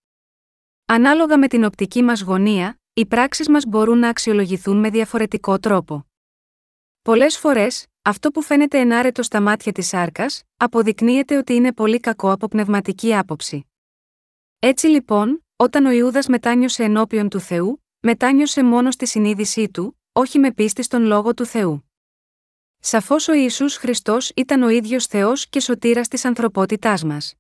Ανάλογα με την οπτική μας γωνία, η οι πράξεις μας μπορούν να αξιολογηθούν με διαφορετικό τρόπο. Πολλές φορές, αυτό που φαίνεται ενάρετο στα μάτια της σάρκας, αποδεικνύεται ότι είναι πολύ κακό από πνευματική άποψη. Έτσι λοιπόν, όταν ο Ιούδας μετάνιωσε ενώπιον του Θεού, μετάνιωσε μόνο στη συνείδησή του, όχι με πίστη στον λόγο του Θεού. Σαφώς ο Ιησούς Χριστός ήταν ο ίδιος Θεός και σωτήρας της ανθρωπότητάς μας.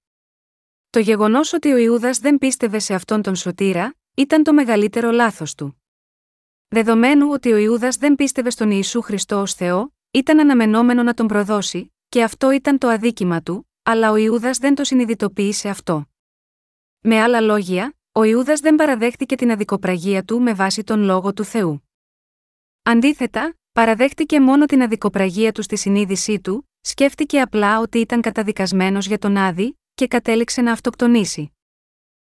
Το γεγονός ότι ο Ιούδας δεν πίστευε σε αυτόν τον σωτήρα, ήταν το μεγαλύτερο λάθος του. Δεδομένου ότι ο Ιούδας δεν πίστευε στον Ιησού Χριστό ως Θεό, ήταν αναμενόμενο να τον προδώσει, και αυτό ήταν το αδίκημα του, αλλά ο Ιούδας δεν το συνειδητοποίησε αυτό. Με άλλα λόγια, ο Ιούδας δεν παραδέχτηκε την αδικοπραγία του με βάση τον λόγο του Θεού. Αντίθετα, παραδέχτηκε μόνο την αδικοπραγία του στη συνείδησή του, σκέφτηκε απλά ότι ήταν καταδικασμένος για τον Άδη και κατέληξε να αυτοκτονήσει.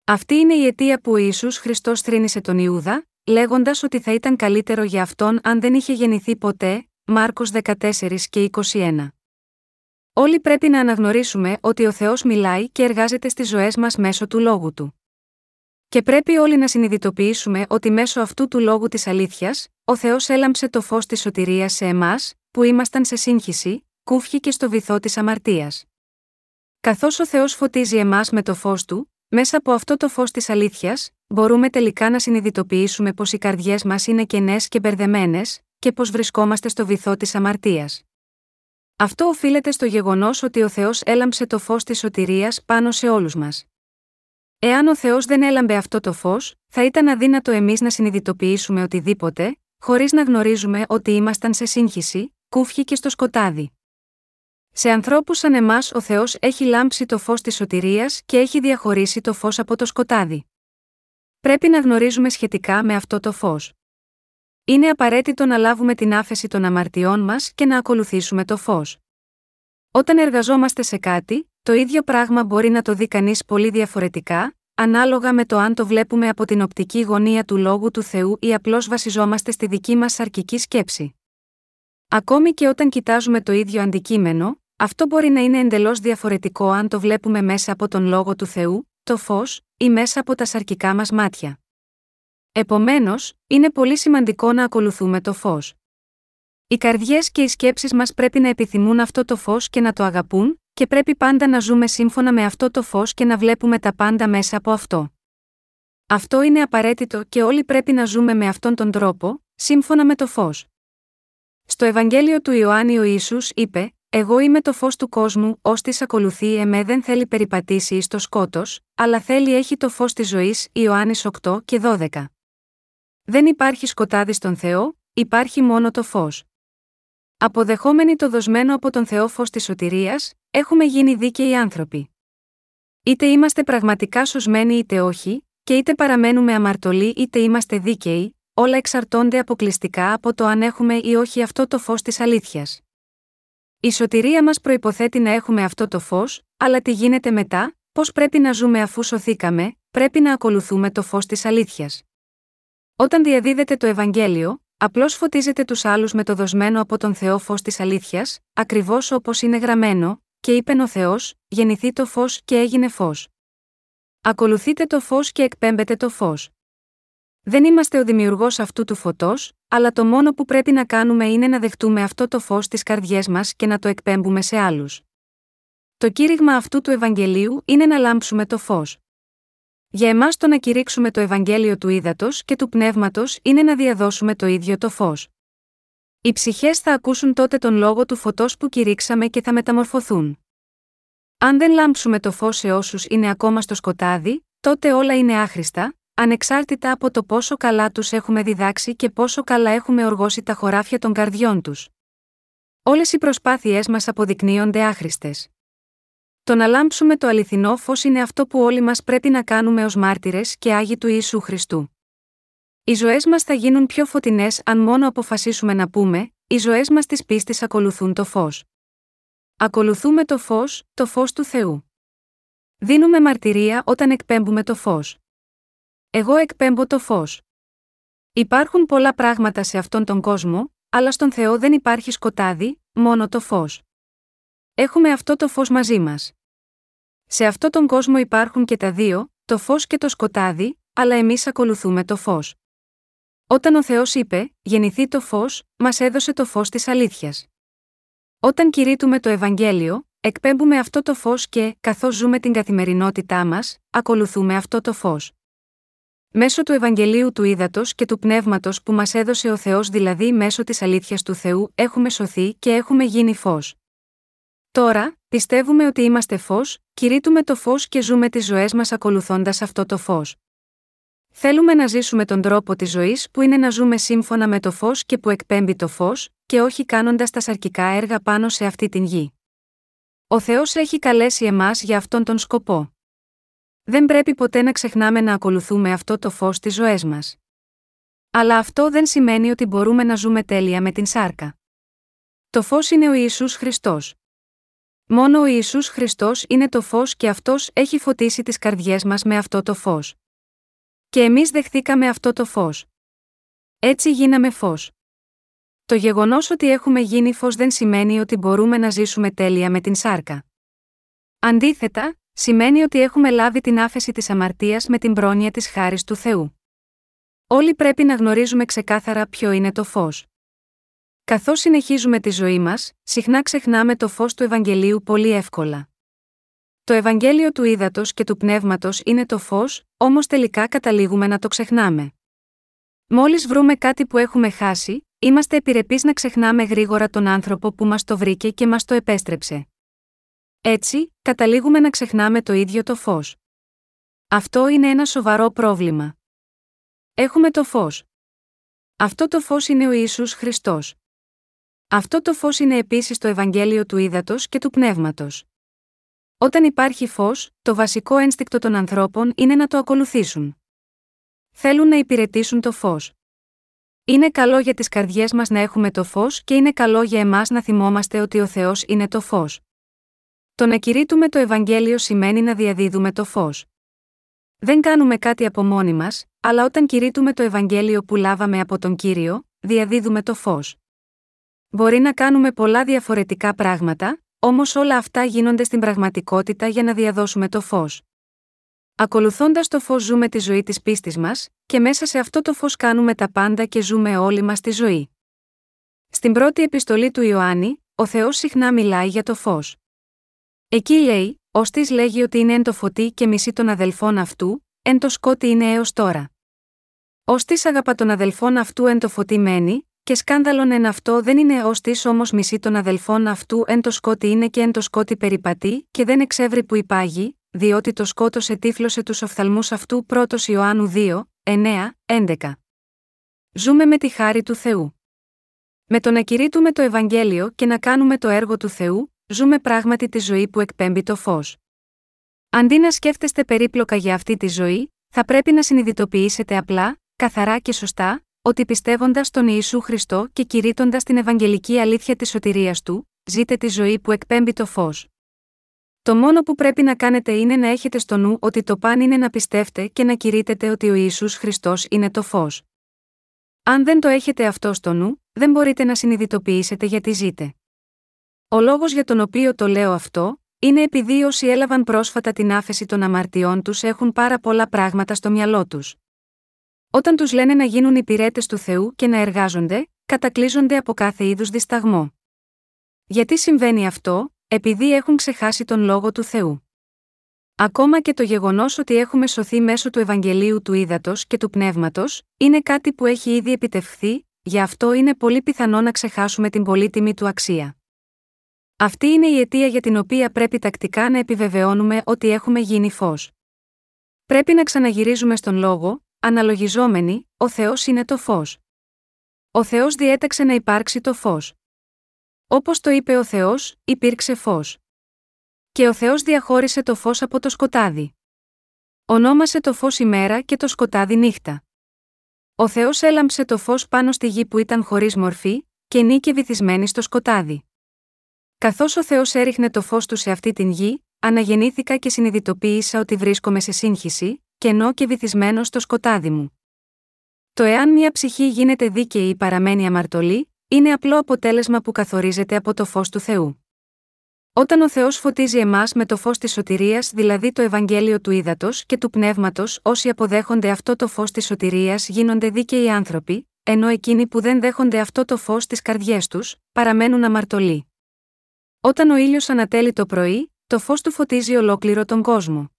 Αυτή είναι η αιτία που ο Ιησούς Χριστός θρύνησε τον Ιούδα, λέγοντας ότι θα ήταν καλύτερο για αυτόν αν δεν είχε γεννηθεί ποτέ, Μάρκος 14 και 21. Όλοι πρέπει να αναγνωρίσουμε ότι ο Θεός μιλάει και εργάζεται στις ζωές μας μέσω του Λόγου Του. Και πρέπει όλοι να συνειδητοποιήσουμε ότι μέσω αυτού του λόγου της αλήθειας, ο Θεός έλαμψε το φως της σωτηρίας σε εμάς, που ήμασταν σε σύγχυση, κούφχη στο βυθό της αμαρτίας. Καθώς ο Θεός φωτίζει εμάς με το φως του, μέσα από αυτό το φως της αλήθειας, μπορούμε τελικά να συνειδητοποιήσουμε πως οι καρδιές μας είναι κενές και μπερδεμένες, και πως βρισκόμαστε στο βυθό της αμαρτίας. Αυτό οφείλεται στο γεγονός ότι ο Θεός έλαμψε το φως της σωτηρίας πάνω σε όλους μας. Εάν ο Θεός δεν έλαμπε αυτό το φως, θα ήταν αδύνατο εμείς να συνειδητοποιήσουμε οτιδήποτε, χωρίς να γνωρίζουμε ότι ήμασταν σε σύγχυση, κούφχοι και στο σκοτάδι. Σε ανθρώπους σαν εμάς ο Θεός έχει λάμψει το φως της σωτηρίας και έχει διαχωρίσει το φως από το σκοτάδι. Πρέπει να γνωρίζουμε σχετικά με αυτό το φως. Είναι απαραίτητο να λάβουμε την άφεση των αμαρτιών μας και να ακολουθήσουμε το φως. Όταν εργαζόμαστε σε κάτι, το ίδιο πράγμα μπορεί να το δει κανείς πολύ διαφορετικά, ανάλογα με το αν το βλέπουμε από την οπτική γωνία του λόγου του Θεού ή απλώς βασιζόμαστε στη δική μας αρκική σκέψη. Ακόμη και όταν κοιτάζουμε το ίδιο αντικείμενο, αυτό μπορεί να είναι εντελώς διαφορετικό αν το βλέπουμε μέσα από τον λόγο του Θεού, το φως, ή μέσα από τα σαρκικά μας μάτια. Επομένως, είναι πολύ σημαντικό να ακολουθούμε το φως. Οι καρδιές και οι σκέψεις μας πρέπει να επιθυμούν αυτό το φως και να το αγαπούν, και πρέπει πάντα να ζούμε σύμφωνα με αυτό το φως και να βλέπουμε τα πάντα μέσα από αυτό. Αυτό είναι απαραίτητο και όλοι πρέπει να ζούμε με αυτόν τον τρόπο, σύμφωνα με το φως. Στο Ευαγγέλιο του Ιωάννη ο Ιησούς είπε: Εγώ είμαι το φως του κόσμου, ώστις ακολουθεί εμέ δεν θέλει περιπατήσει εις το σκότος, αλλά θέλει έχει το φως της ζωής, Ιωάννης 8 και 12. Δεν υπάρχει σκοτάδι στον Θεό, υπάρχει μόνο το φως. Αποδεχόμενοι το δοσμένο από τον Θεό φως της σωτηρίας, έχουμε γίνει δίκαιοι άνθρωποι. Είτε είμαστε πραγματικά σωσμένοι είτε όχι, και είτε παραμένουμε αμαρτωλοί είτε είμαστε δίκαιοι, όλα εξαρτώνται αποκλειστικά από το αν έχουμε ή όχι αυτό το φως της αλήθειας. Η σωτηρία μας προϋποθέτει να έχουμε αυτό το φως, αλλά τι γίνεται μετά, πώς πρέπει να ζούμε αφού σωθήκαμε, πρέπει να ακολουθούμε το φως της αλήθειας. Όταν διαδίδεται το Ευαγγέλιο, απλώς φωτίζετε τους άλλους με το δοσμένο από τον Θεό φως της αλήθειας, ακριβώς όπως είναι γραμμένο, και είπε ο Θεός: Γεννηθεί το φως και έγινε φως. Ακολουθείτε το φως και εκπέμπετε το φως. Δεν είμαστε ο δημιουργός αυτού του φωτός, αλλά το μόνο που πρέπει να κάνουμε είναι να δεχτούμε αυτό το φως στι καρδιές μας και να το εκπέμπουμε σε άλλους. Το κήρυγμα αυτού του Ευαγγελίου είναι να λάμψουμε το φως. Για εμάς το να κηρύξουμε το Ευαγγέλιο του ύδατο και του πνεύματος είναι να διαδώσουμε το ίδιο το φως. Οι ψυχές θα ακούσουν τότε τον λόγο του φωτός που κηρύξαμε και θα μεταμορφωθούν. Αν δεν λάμψουμε το φως σε όσους είναι ακόμα στο σκοτάδι, τότε όλα είναι άχρηστα, ανεξάρτητα από το πόσο καλά τους έχουμε διδάξει και πόσο καλά έχουμε οργώσει τα χωράφια των καρδιών τους. Όλες οι προσπάθειές μας αποδεικνύονται άχρηστες. Το να λάμψουμε το αληθινό φως είναι αυτό που όλοι μας πρέπει να κάνουμε ως μάρτυρες και άγιοι του Ιησού Χριστού. Οι ζωές μας θα γίνουν πιο φωτεινές αν μόνο αποφασίσουμε να πούμε: Οι ζωές μας της πίστης ακολουθούν το φως. Ακολουθούμε το φως, το φως του Θεού. Δίνουμε μαρτυρία όταν εκπέμπουμε το φως. Εγώ εκπέμπω το φως. Υπάρχουν πολλά πράγματα σε αυτόν τον κόσμο, αλλά στον Θεό δεν υπάρχει σκοτάδι, μόνο το φως. Έχουμε αυτό το φως μαζί μας. Σε αυτό τον κόσμο υπάρχουν και τα δύο, το φως και το σκοτάδι, αλλά εμείς ακολουθούμε το φως. Όταν ο Θεός είπε: Γεννηθεί το φως, μας έδωσε το φως της αλήθειας. Όταν κηρύττουμε το Ευαγγέλιο, εκπέμπουμε αυτό το φως και, καθώς ζούμε την καθημερινότητά μας, ακολουθούμε αυτό το φως. Μέσω του Ευαγγελίου του Ήδατος και του Πνεύματος που μας έδωσε ο Θεός, δηλαδή μέσω της αλήθειας του Θεού, έχουμε σωθεί και έχουμε γίνει φως. Τώρα, πιστεύουμε ότι είμαστε φως, κηρύττουμε το φως και ζούμε τις ζωές μας ακολουθώντας αυτό το φως. Θέλουμε να ζήσουμε τον τρόπο της ζωής που είναι να ζούμε σύμφωνα με το φως και που εκπέμπει το φως, και όχι κάνοντας τα σαρκικά έργα πάνω σε αυτή την γη. Ο Θεός έχει καλέσει εμάς για αυτόν τον σκοπό. Δεν πρέπει ποτέ να ξεχνάμε να ακολουθούμε αυτό το φως στις ζωές μας. Αλλά αυτό δεν σημαίνει ότι μπορούμε να ζούμε τέλεια με την σάρκα. Το φως είναι ο Ιησούς Χριστός. Μόνο ο Ιησούς Χριστός είναι το φως και αυτός έχει φωτίσει τις καρδιές μας με αυτό το φως. Και εμείς δεχθήκαμε αυτό το φως. Έτσι γίναμε φως. Το γεγονός ότι έχουμε γίνει φως δεν σημαίνει ότι μπορούμε να ζήσουμε τέλεια με την σάρκα. Αντίθετα, σημαίνει ότι έχουμε λάβει την άφεση της αμαρτίας με την πρόνοια της χάρης του Θεού. Όλοι πρέπει να γνωρίζουμε ξεκάθαρα ποιο είναι το φως. Καθώς συνεχίζουμε τη ζωή μας, συχνά ξεχνάμε το φως του Ευαγγελίου πολύ εύκολα. Το Ευαγγέλιο του ύδατο και του πνεύματος είναι το φως, όμως τελικά καταλήγουμε να το ξεχνάμε. Μόλις βρούμε κάτι που έχουμε χάσει, είμαστε επιρρεπείς να ξεχνάμε γρήγορα τον άνθρωπο που μας το βρήκε και μας το επέστρεψε. Έτσι, καταλήγουμε να ξεχνάμε το ίδιο το φως. Αυτό είναι ένα σοβαρό πρόβλημα. Έχουμε το φως. Αυτό το φως είναι ο Ιησούς Χριστός. Αυτό το φως είναι επίσης το Ευαγγέλιο του ύδατο και του πνεύματος. Όταν υπάρχει φως, το βασικό ένστικτο των ανθρώπων είναι να το ακολουθήσουν. Θέλουν να υπηρετήσουν το φως. Είναι καλό για τις καρδιές μας να έχουμε το φως και είναι καλό για εμάς να θυμόμαστε ότι ο Θεός είναι το φως. Το να κηρύττουμε το Ευαγγέλιο σημαίνει να διαδίδουμε το φως. Δεν κάνουμε κάτι από μόνοι μας, αλλά όταν κηρύττουμε το Ευαγγέλιο που λάβαμε από τον κύριο, διαδίδουμε το φως. Μπορεί να κάνουμε πολλά διαφορετικά πράγματα, Όμως όλα αυτά γίνονται στην πραγματικότητα για να διαδώσουμε το φως. Ακολουθώντας το φως ζούμε τη ζωή της πίστης μας, και μέσα σε αυτό το φως κάνουμε τα πάντα και ζούμε όλοι μας τη ζωή. Στην πρώτη επιστολή του Ιωάννη, ο Θεός συχνά μιλάει για το φως. Εκεί λέει, ως της λέγει ότι είναι εν το φωτί και μισή των αδελφών αυτού, εν το σκότι είναι έως τώρα. Ω της αγαπά των αδελφών αυτού εν το φωτί μένει, και σκάνδαλον εν αυτό δεν είναι ω της όμως μισή των αδελφών αυτού εν το σκότι είναι και εν το σκότι περιπατεί, και δεν εξεύρει που υπάγει, διότι το σκότος ετύφλωσε τους οφθαλμούς αυτού 1 Ιωάννου 2, 9, 11. Ζούμε με τη χάρη του Θεού. Με το να κηρύττουμε το Ευαγγέλιο και να κάνουμε το έργο του Θεού, ζούμε πράγματι τη ζωή που εκπέμπει το φως. Αντί να σκέφτεστε περίπλοκα για αυτή τη ζωή, θα πρέπει να συνειδητοποιήσετε απλά, καθαρά και σωστά, ότι πιστεύοντας τον Ιησού Χριστό και κηρύττοντας την Ευαγγελική αλήθεια της σωτηρίας του, ζείτε τη ζωή που εκπέμπει το φως. Το μόνο που πρέπει να κάνετε είναι να έχετε στο νου ότι το παν είναι να πιστεύετε και να κηρύτετε ότι ο Ιησούς Χριστός είναι το φως. Αν δεν το έχετε αυτό στο νου, δεν μπορείτε να συνειδητοποιήσετε γιατί ζείτε. Ο λόγος για τον οποίο το λέω αυτό, είναι επειδή όσοι έλαβαν πρόσφατα την άφεση των αμαρτιών τους έχουν πάρα πολλά πράγματα στο μυαλό τους. Όταν τους λένε να γίνουν υπηρέτε του Θεού και να εργάζονται, κατακλείζονται από κάθε είδους δισταγμό. Γιατί συμβαίνει αυτό, επειδή έχουν ξεχάσει τον λόγο του Θεού. Ακόμα και το γεγονός ότι έχουμε σωθεί μέσω του Ευαγγελίου του Ήδατος και του Πνεύματος, είναι κάτι που έχει ήδη επιτευχθεί, γι' αυτό είναι πολύ πιθανό να ξεχάσουμε την πολύτιμη του αξία. Αυτή είναι η αιτία για την οποία πρέπει τακτικά να επιβεβαιώνουμε ότι έχουμε γίνει φως. Πρέπει να ξαναγυρίζουμε στον λόγο, Αναλογιζόμενοι, ο Θεός είναι το φως. Ο Θεός διέταξε να υπάρξει το φως. Όπως το είπε ο Θεός, υπήρξε φως. Και ο Θεός διαχώρισε το φως από το σκοτάδι. Ονόμασε το φως ημέρα και το σκοτάδι νύχτα. Ο Θεός έλαμψε το φως πάνω στη γη που ήταν χωρίς μορφή, και νίκη βυθισμένη στο σκοτάδι. Καθώς ο Θεός έριχνε το φως του σε αυτή την γη, αναγεννήθηκα και συνειδητοποίησα ότι βρίσκομαι σε σύγχυση, κενό και βυθισμένο στο σκοτάδι μου. Το εάν μια ψυχή γίνεται δίκαιη ή παραμένει αμαρτωλή, είναι απλό αποτέλεσμα που καθορίζεται από το φως του Θεού. Όταν ο Θεός φωτίζει εμάς με το φως της σωτηρίας, δηλαδή το Ευαγγέλιο του ύδατο και του πνεύματος, όσοι αποδέχονται αυτό το φως της σωτηρίας γίνονται δίκαιοι άνθρωποι, ενώ εκείνοι που δεν δέχονται αυτό το φως στι καρδιές τους, παραμένουν αμαρτωλοί. Όταν ο ήλιος ανατέλει το πρωί, το φως του φωτίζει ολόκληρο τον κόσμο.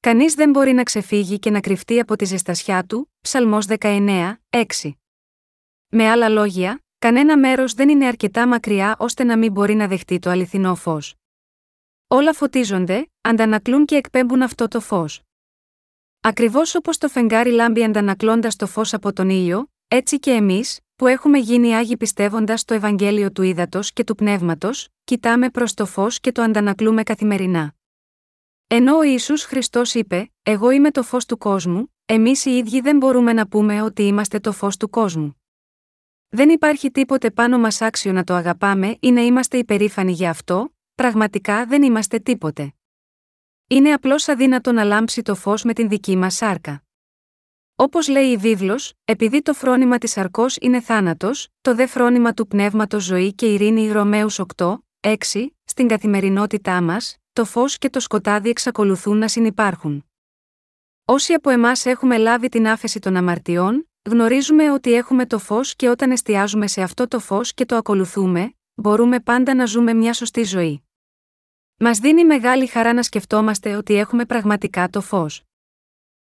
Κανείς δεν μπορεί να ξεφύγει και να κρυφτεί από τη ζεστασιά του, Ψαλμός 19, 6. Με άλλα λόγια, κανένα μέρος δεν είναι αρκετά μακριά ώστε να μην μπορεί να δεχτεί το αληθινό φως. Όλα φωτίζονται, αντανακλούν και εκπέμπουν αυτό το φως. Ακριβώς όπως το φεγγάρι λάμπει αντανακλώντας το φως από τον ήλιο, έτσι και εμείς, που έχουμε γίνει άγιοι πιστεύοντας το Ευαγγέλιο του ύδατο και του πνεύματος, κοιτάμε προς το φως και το αντανακλούμε καθημερινά. Ενώ ο Ιησούς Χριστός είπε: Εγώ είμαι το φως του κόσμου, εμείς οι ίδιοι δεν μπορούμε να πούμε ότι είμαστε το φως του κόσμου. Δεν υπάρχει τίποτε πάνω μας άξιο να το αγαπάμε ή να είμαστε υπερήφανοι για αυτό, πραγματικά δεν είμαστε τίποτε. Είναι απλώς αδύνατο να λάμψει το φως με την δική μας σάρκα. Όπως λέει η βίβλος, επειδή το φρόνημα της αρκό είναι θάνατος, το δε φρόνημα του πνεύματος ζωή και ειρήνη Ρωμαίους 8, 6, στην καθημερινότητά μας, το φως και το σκοτάδι εξακολουθούν να συνεπάρχουν. Όσοι από εμάς έχουμε λάβει την άφεση των αμαρτιών, γνωρίζουμε ότι έχουμε το φως και όταν εστιάζουμε σε αυτό το φως και το ακολουθούμε, μπορούμε πάντα να ζούμε μια σωστή ζωή. Μας δίνει μεγάλη χαρά να σκεφτόμαστε ότι έχουμε πραγματικά το φως.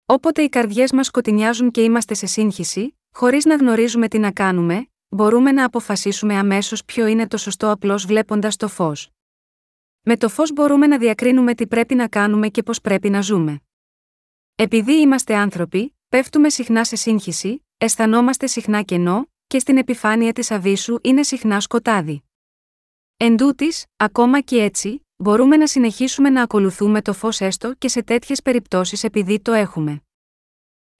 Όποτε οι καρδιές μας σκοτεινιάζουν και είμαστε σε σύγχυση, χωρίς να γνωρίζουμε τι να κάνουμε, μπορούμε να αποφασίσουμε αμέσως ποιο είναι το σωστό απλώς βλέποντας το φως. Με το φως μπορούμε να διακρίνουμε τι πρέπει να κάνουμε και πώς πρέπει να ζούμε. Επειδή είμαστε άνθρωποι, πέφτουμε συχνά σε σύγχυση, αισθανόμαστε συχνά κενό, και στην επιφάνεια της αβύσου είναι συχνά σκοτάδι. Εν τούτης, ακόμα και έτσι, μπορούμε να συνεχίσουμε να ακολουθούμε το φως έστω και σε τέτοιες περιπτώσεις επειδή το έχουμε.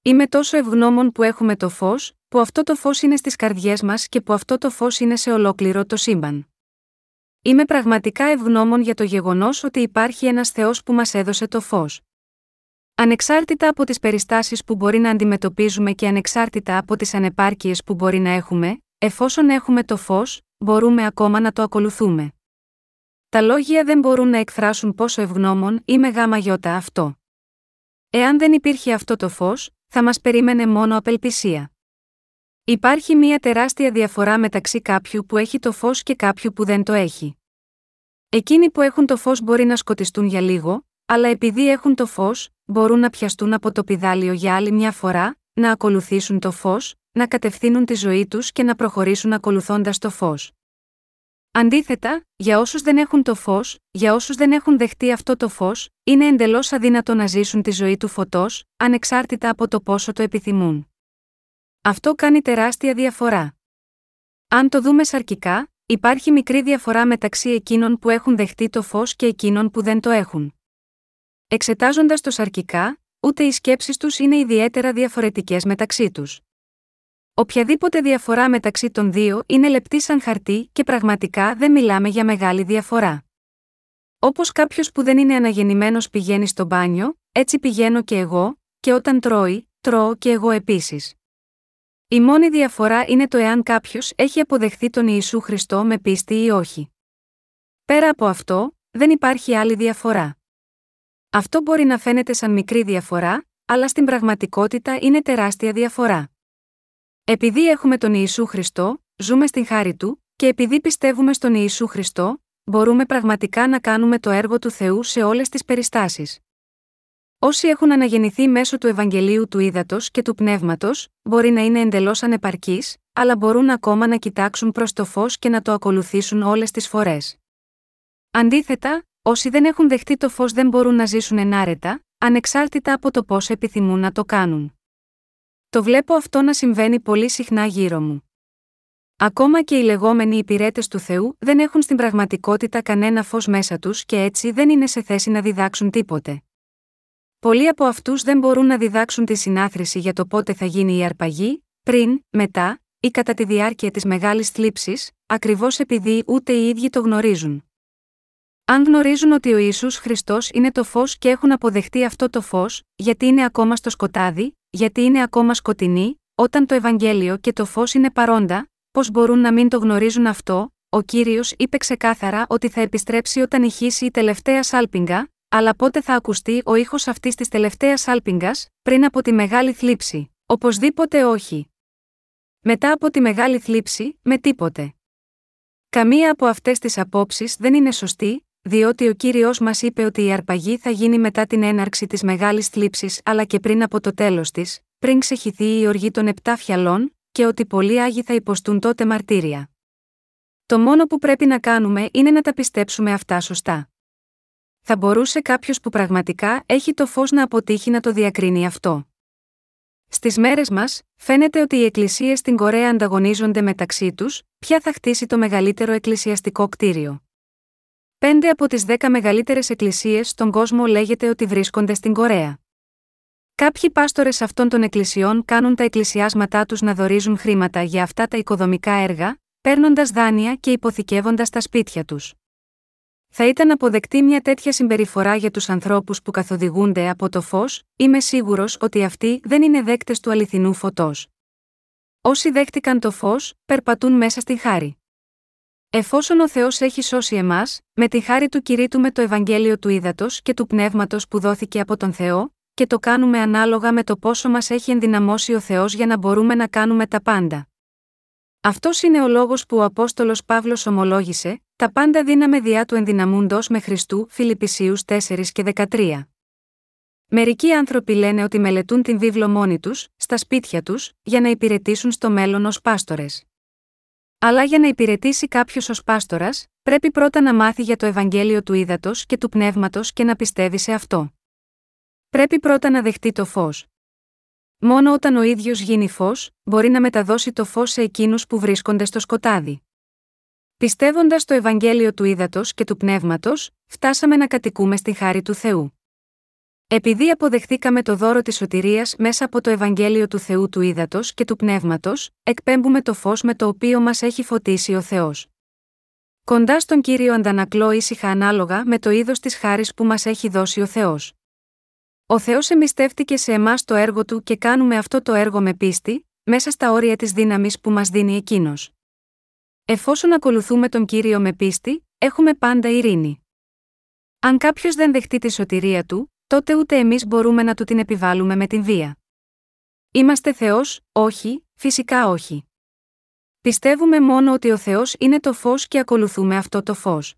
Είμαι τόσο ευγνώμων που έχουμε το φως, που αυτό το φως είναι στις καρδιές μας και που αυτό το φως είναι σε ολόκληρο το σύμπαν. Είμαι πραγματικά ευγνώμων για το γεγονός ότι υπάρχει ένας Θεός που μας έδωσε το φως. Ανεξάρτητα από τις περιστάσεις που μπορεί να αντιμετωπίζουμε και ανεξάρτητα από τις ανεπάρκειες που μπορεί να έχουμε, εφόσον έχουμε το φως, μπορούμε ακόμα να το ακολουθούμε. Τα λόγια δεν μπορούν να εκφράσουν πόσο ευγνώμων είμαι γάμα γιώτα αυτό. Εάν δεν υπήρχε αυτό το φως, θα μας περίμενε μόνο απελπισία. Υπάρχει μια τεράστια διαφορά μεταξύ κάποιου που έχει το φως και κάποιου που δεν το έχει. Εκείνοι που έχουν το φως μπορεί να σκοτιστούν για λίγο, αλλά επειδή έχουν το φως, μπορούν να πιαστούν από το πιδάλιο για άλλη μια φορά, να ακολουθήσουν το φως, να κατευθύνουν τη ζωή τους και να προχωρήσουν ακολουθώντας το φως. Αντίθετα, για όσους δεν έχουν το φως, για όσους δεν έχουν δεχτεί αυτό το φως, είναι εντελώς αδύνατο να ζήσουν τη ζωή του φωτός, ανεξάρτητα από το πόσο το επιθυμούν. Αυτό κάνει τεράστια διαφορά. Αν το δούμε σαρκικά, υπάρχει μικρή διαφορά μεταξύ εκείνων που έχουν δεχτεί το φως και εκείνων που δεν το έχουν. Εξετάζοντας το σαρκικά, ούτε οι σκέψεις τους είναι ιδιαίτερα διαφορετικές μεταξύ τους. Οποιαδήποτε διαφορά μεταξύ των δύο είναι λεπτή σαν χαρτί και πραγματικά δεν μιλάμε για μεγάλη διαφορά. Όπως κάποιος που δεν είναι αναγεννημένος πηγαίνει στο μπάνιο, έτσι πηγαίνω και εγώ, και όταν τρώει, τρώω και εγώ επίσης. Η μόνη διαφορά είναι το εάν κάποιος έχει αποδεχθεί τον Ιησού Χριστό με πίστη ή όχι. Πέρα από αυτό, δεν υπάρχει άλλη διαφορά. Αυτό μπορεί να φαίνεται σαν μικρή διαφορά, αλλά στην πραγματικότητα είναι τεράστια διαφορά. Επειδή έχουμε τον Ιησού Χριστό, ζούμε στην χάρη του, και επειδή πιστεύουμε στον Ιησού Χριστό, μπορούμε πραγματικά να κάνουμε το έργο του Θεού σε όλες τις περιστάσεις. Όσοι έχουν αναγεννηθεί μέσω του Ευαγγελίου του Ήδατος και του Πνεύματος, μπορεί να είναι εντελώς ανεπαρκείς, αλλά μπορούν ακόμα να κοιτάξουν προς το φως και να το ακολουθήσουν όλες τις φορές. Αντίθετα, όσοι δεν έχουν δεχτεί το φως δεν μπορούν να ζήσουν ενάρετα, ανεξάρτητα από το πώς επιθυμούν να το κάνουν. Το βλέπω αυτό να συμβαίνει πολύ συχνά γύρω μου. Ακόμα και οι λεγόμενοι υπηρέτες του Θεού δεν έχουν στην πραγματικότητα κανένα φως μέσα τους και έτσι δεν είναι σε θέση να διδάξουν τίποτε. Πολλοί από αυτούς δεν μπορούν να διδάξουν τη συνάθρηση για το πότε θα γίνει η αρπαγή, πριν, μετά, ή κατά τη διάρκεια της μεγάλης θλίψης, ακριβώς επειδή ούτε οι ίδιοι το γνωρίζουν. Αν γνωρίζουν ότι ο Ισού Χριστός είναι το φως και έχουν αποδεχτεί αυτό το φως, γιατί είναι ακόμα στο σκοτάδι, γιατί είναι ακόμα σκοτεινή, όταν το Ευαγγέλιο και το φως είναι παρόντα, πώς μπορούν να μην το γνωρίζουν αυτό, ο κύριος είπε ξεκάθαρα ότι θα επιστρέψει όταν ηχήσει η τελευταία σάλπιγγα, αλλά πότε θα ακουστεί ο ήχος αυτής της τελευταίας σάλπιγγα, πριν από τη μεγάλη θλίψη. Οπωσδήποτε όχι. Μετά από τη μεγάλη θλίψη, με τίποτε. Καμία από αυτές τις απόψεις δεν είναι σωστή, διότι ο κύριος μας είπε ότι η αρπαγή θα γίνει μετά την έναρξη της μεγάλης θλίψης αλλά και πριν από το τέλος της, πριν ξεχυθεί η οργή των επτά φιαλών, και ότι πολλοί άγιοι θα υποστούν τότε μαρτύρια. Το μόνο που πρέπει να κάνουμε είναι να τα πιστέψουμε αυτά σωστά. Θα μπορούσε κάποιος που πραγματικά έχει το φως να αποτύχει να το διακρίνει αυτό. Στις μέρες μας, φαίνεται ότι οι εκκλησίες στην Κορέα ανταγωνίζονται μεταξύ τους, ποια θα χτίσει το μεγαλύτερο εκκλησιαστικό κτίριο. Πέντε από τις δέκα μεγαλύτερες εκκλησίες στον κόσμο λέγεται ότι βρίσκονται στην Κορέα. Κάποιοι πάστορες αυτών των εκκλησιών κάνουν τα εκκλησιάσματά τους να δορίζουν χρήματα για αυτά τα οικοδομικά έργα, παίρνοντας δάνεια και υποθηκεύοντας τα σπίτια τους. Θα ήταν αποδεκτή μια τέτοια συμπεριφορά για τους ανθρώπους που καθοδηγούνται από το φως, είμαι σίγουρος ότι αυτοί δεν είναι δέκτες του αληθινού φωτός. Όσοι δέχτηκαν το φως, περπατούν μέσα στη χάρη. Εφόσον ο Θεός έχει σώσει εμάς, με τη χάρη του κηρύττουμε με το Ευαγγέλιο του Ήδατος και του Πνεύματος που δόθηκε από τον Θεό, και το κάνουμε ανάλογα με το πόσο μας έχει ενδυναμώσει ο Θεός για να μπορούμε να κάνουμε τα πάντα. Αυτός είναι ο λόγος που ο Απόστολος Παύλος ομολόγησε: Τα πάντα δύναμε διά του ενδυναμούντος με Χριστού, Φιλιππισίους 4 και 13. Μερικοί άνθρωποι λένε ότι μελετούν την βίβλο μόνοι τους, στα σπίτια τους, για να υπηρετήσουν στο μέλλον ως πάστορες. Αλλά για να υπηρετήσει κάποιος ως πάστορας, πρέπει πρώτα να μάθει για το Ευαγγέλιο του ύδατο και του πνεύματος και να πιστεύει σε αυτό. Πρέπει πρώτα να δεχτεί το φως. Μόνο όταν ο ίδιος γίνει φως, μπορεί να μεταδώσει το φως σε εκείνους που βρίσκονται στο σκοτάδι. Πιστεύοντας το Ευαγγέλιο του ύδατο και του πνεύματος, φτάσαμε να κατοικούμε στη χάρη του Θεού. Επειδή αποδεχθήκαμε το δώρο της σωτηρίας μέσα από το Ευαγγέλιο του Θεού του ύδατο και του πνεύματος, εκπέμπουμε το φως με το οποίο μας έχει φωτίσει ο Θεός. Κοντά στον κύριο αντανακλώ ήσυχα ανάλογα με το είδος της χάρης που μας έχει δώσει ο Θεός. Ο Θεός εμιστεύτηκε σε εμάς το έργο του και κάνουμε αυτό το έργο με πίστη, μέσα στα όρια της δύναμης που μας δίνει εκείνος. Εφόσον ακολουθούμε τον κύριο με πίστη, έχουμε πάντα ειρήνη. Αν κάποιος δεν δεχτεί τη σωτηρία του, τότε ούτε εμείς μπορούμε να του την επιβάλλουμε με την βία. Είμαστε Θεός, όχι, φυσικά όχι. Πιστεύουμε μόνο ότι ο Θεός είναι το φως και ακολουθούμε αυτό το φως.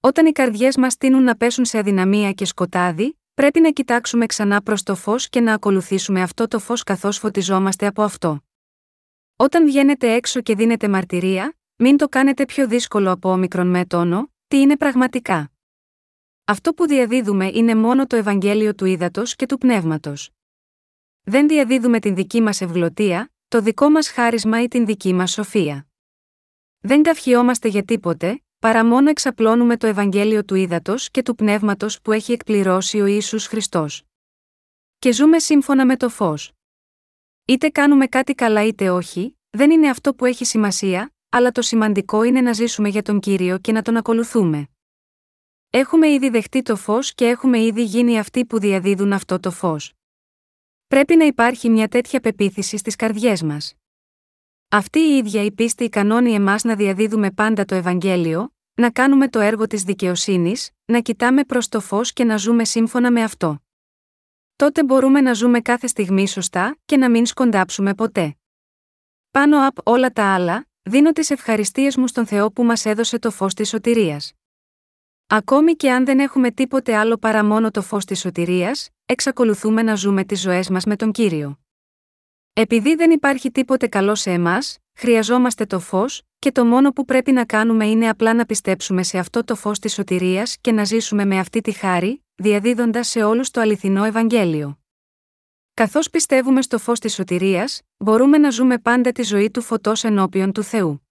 Όταν οι καρδιές μας τείνουν να πέσουν σε αδυναμία και σκοτάδι, πρέπει να κοιτάξουμε ξανά προς το φως και να ακολουθήσουμε αυτό το φως καθώς φωτιζόμαστε από αυτό. Όταν βγαίνετε έξω και δίνετε μαρτυρία, μην το κάνετε πιο δύσκολο από όμικρον με τόνο, τι είναι πραγματικά. Αυτό που διαδίδουμε είναι μόνο το Ευαγγέλιο του ύδατο και του πνεύματος. Δεν διαδίδουμε την δική μας ευγλωτία, το δικό μας χάρισμα ή την δική μας σοφία. Δεν καυχιόμαστε για τίποτε, παρά μόνο εξαπλώνουμε το Ευαγγέλιο του ύδατο και του πνεύματος που έχει εκπληρώσει ο Ιησούς Χριστός. Και ζούμε σύμφωνα με το φως. Είτε κάνουμε κάτι καλά είτε όχι, δεν είναι αυτό που έχει σημασία, αλλά το σημαντικό είναι να ζήσουμε για τον κύριο και να τον ακολουθούμε. Έχουμε ήδη δεχτεί το φως και έχουμε ήδη γίνει αυτοί που διαδίδουν αυτό το φως. Πρέπει να υπάρχει μια τέτοια πεποίθηση στις καρδιές μας. Αυτή η ίδια η πίστη ικανώνει εμάς να διαδίδουμε πάντα το Ευαγγέλιο, να κάνουμε το έργο της δικαιοσύνης, να κοιτάμε προς το φως και να ζούμε σύμφωνα με αυτό. Τότε μπορούμε να ζούμε κάθε στιγμή σωστά και να μην σκοντάψουμε ποτέ. Πάνω από όλα τα άλλα, δίνω τις ευχαριστίες μου στον Θεό που μας έδωσε το φως της σωτηρίας. Ακόμη και αν δεν έχουμε τίποτε άλλο παρά μόνο το φως της σωτηρίας, εξακολουθούμε να ζούμε τις ζωές μας με τον κύριο. Επειδή δεν υπάρχει τίποτε καλό σε εμάς, χρειαζόμαστε το φως, και το μόνο που πρέπει να κάνουμε είναι απλά να πιστέψουμε σε αυτό το φως της σωτηρίας και να ζήσουμε με αυτή τη χάρη, διαδίδοντας σε όλους το αληθινό Ευαγγέλιο. Καθώς πιστεύουμε στο φως της σωτηρίας, μπορούμε να ζούμε πάντα τη ζωή του φωτός ενώπιον του Θεού.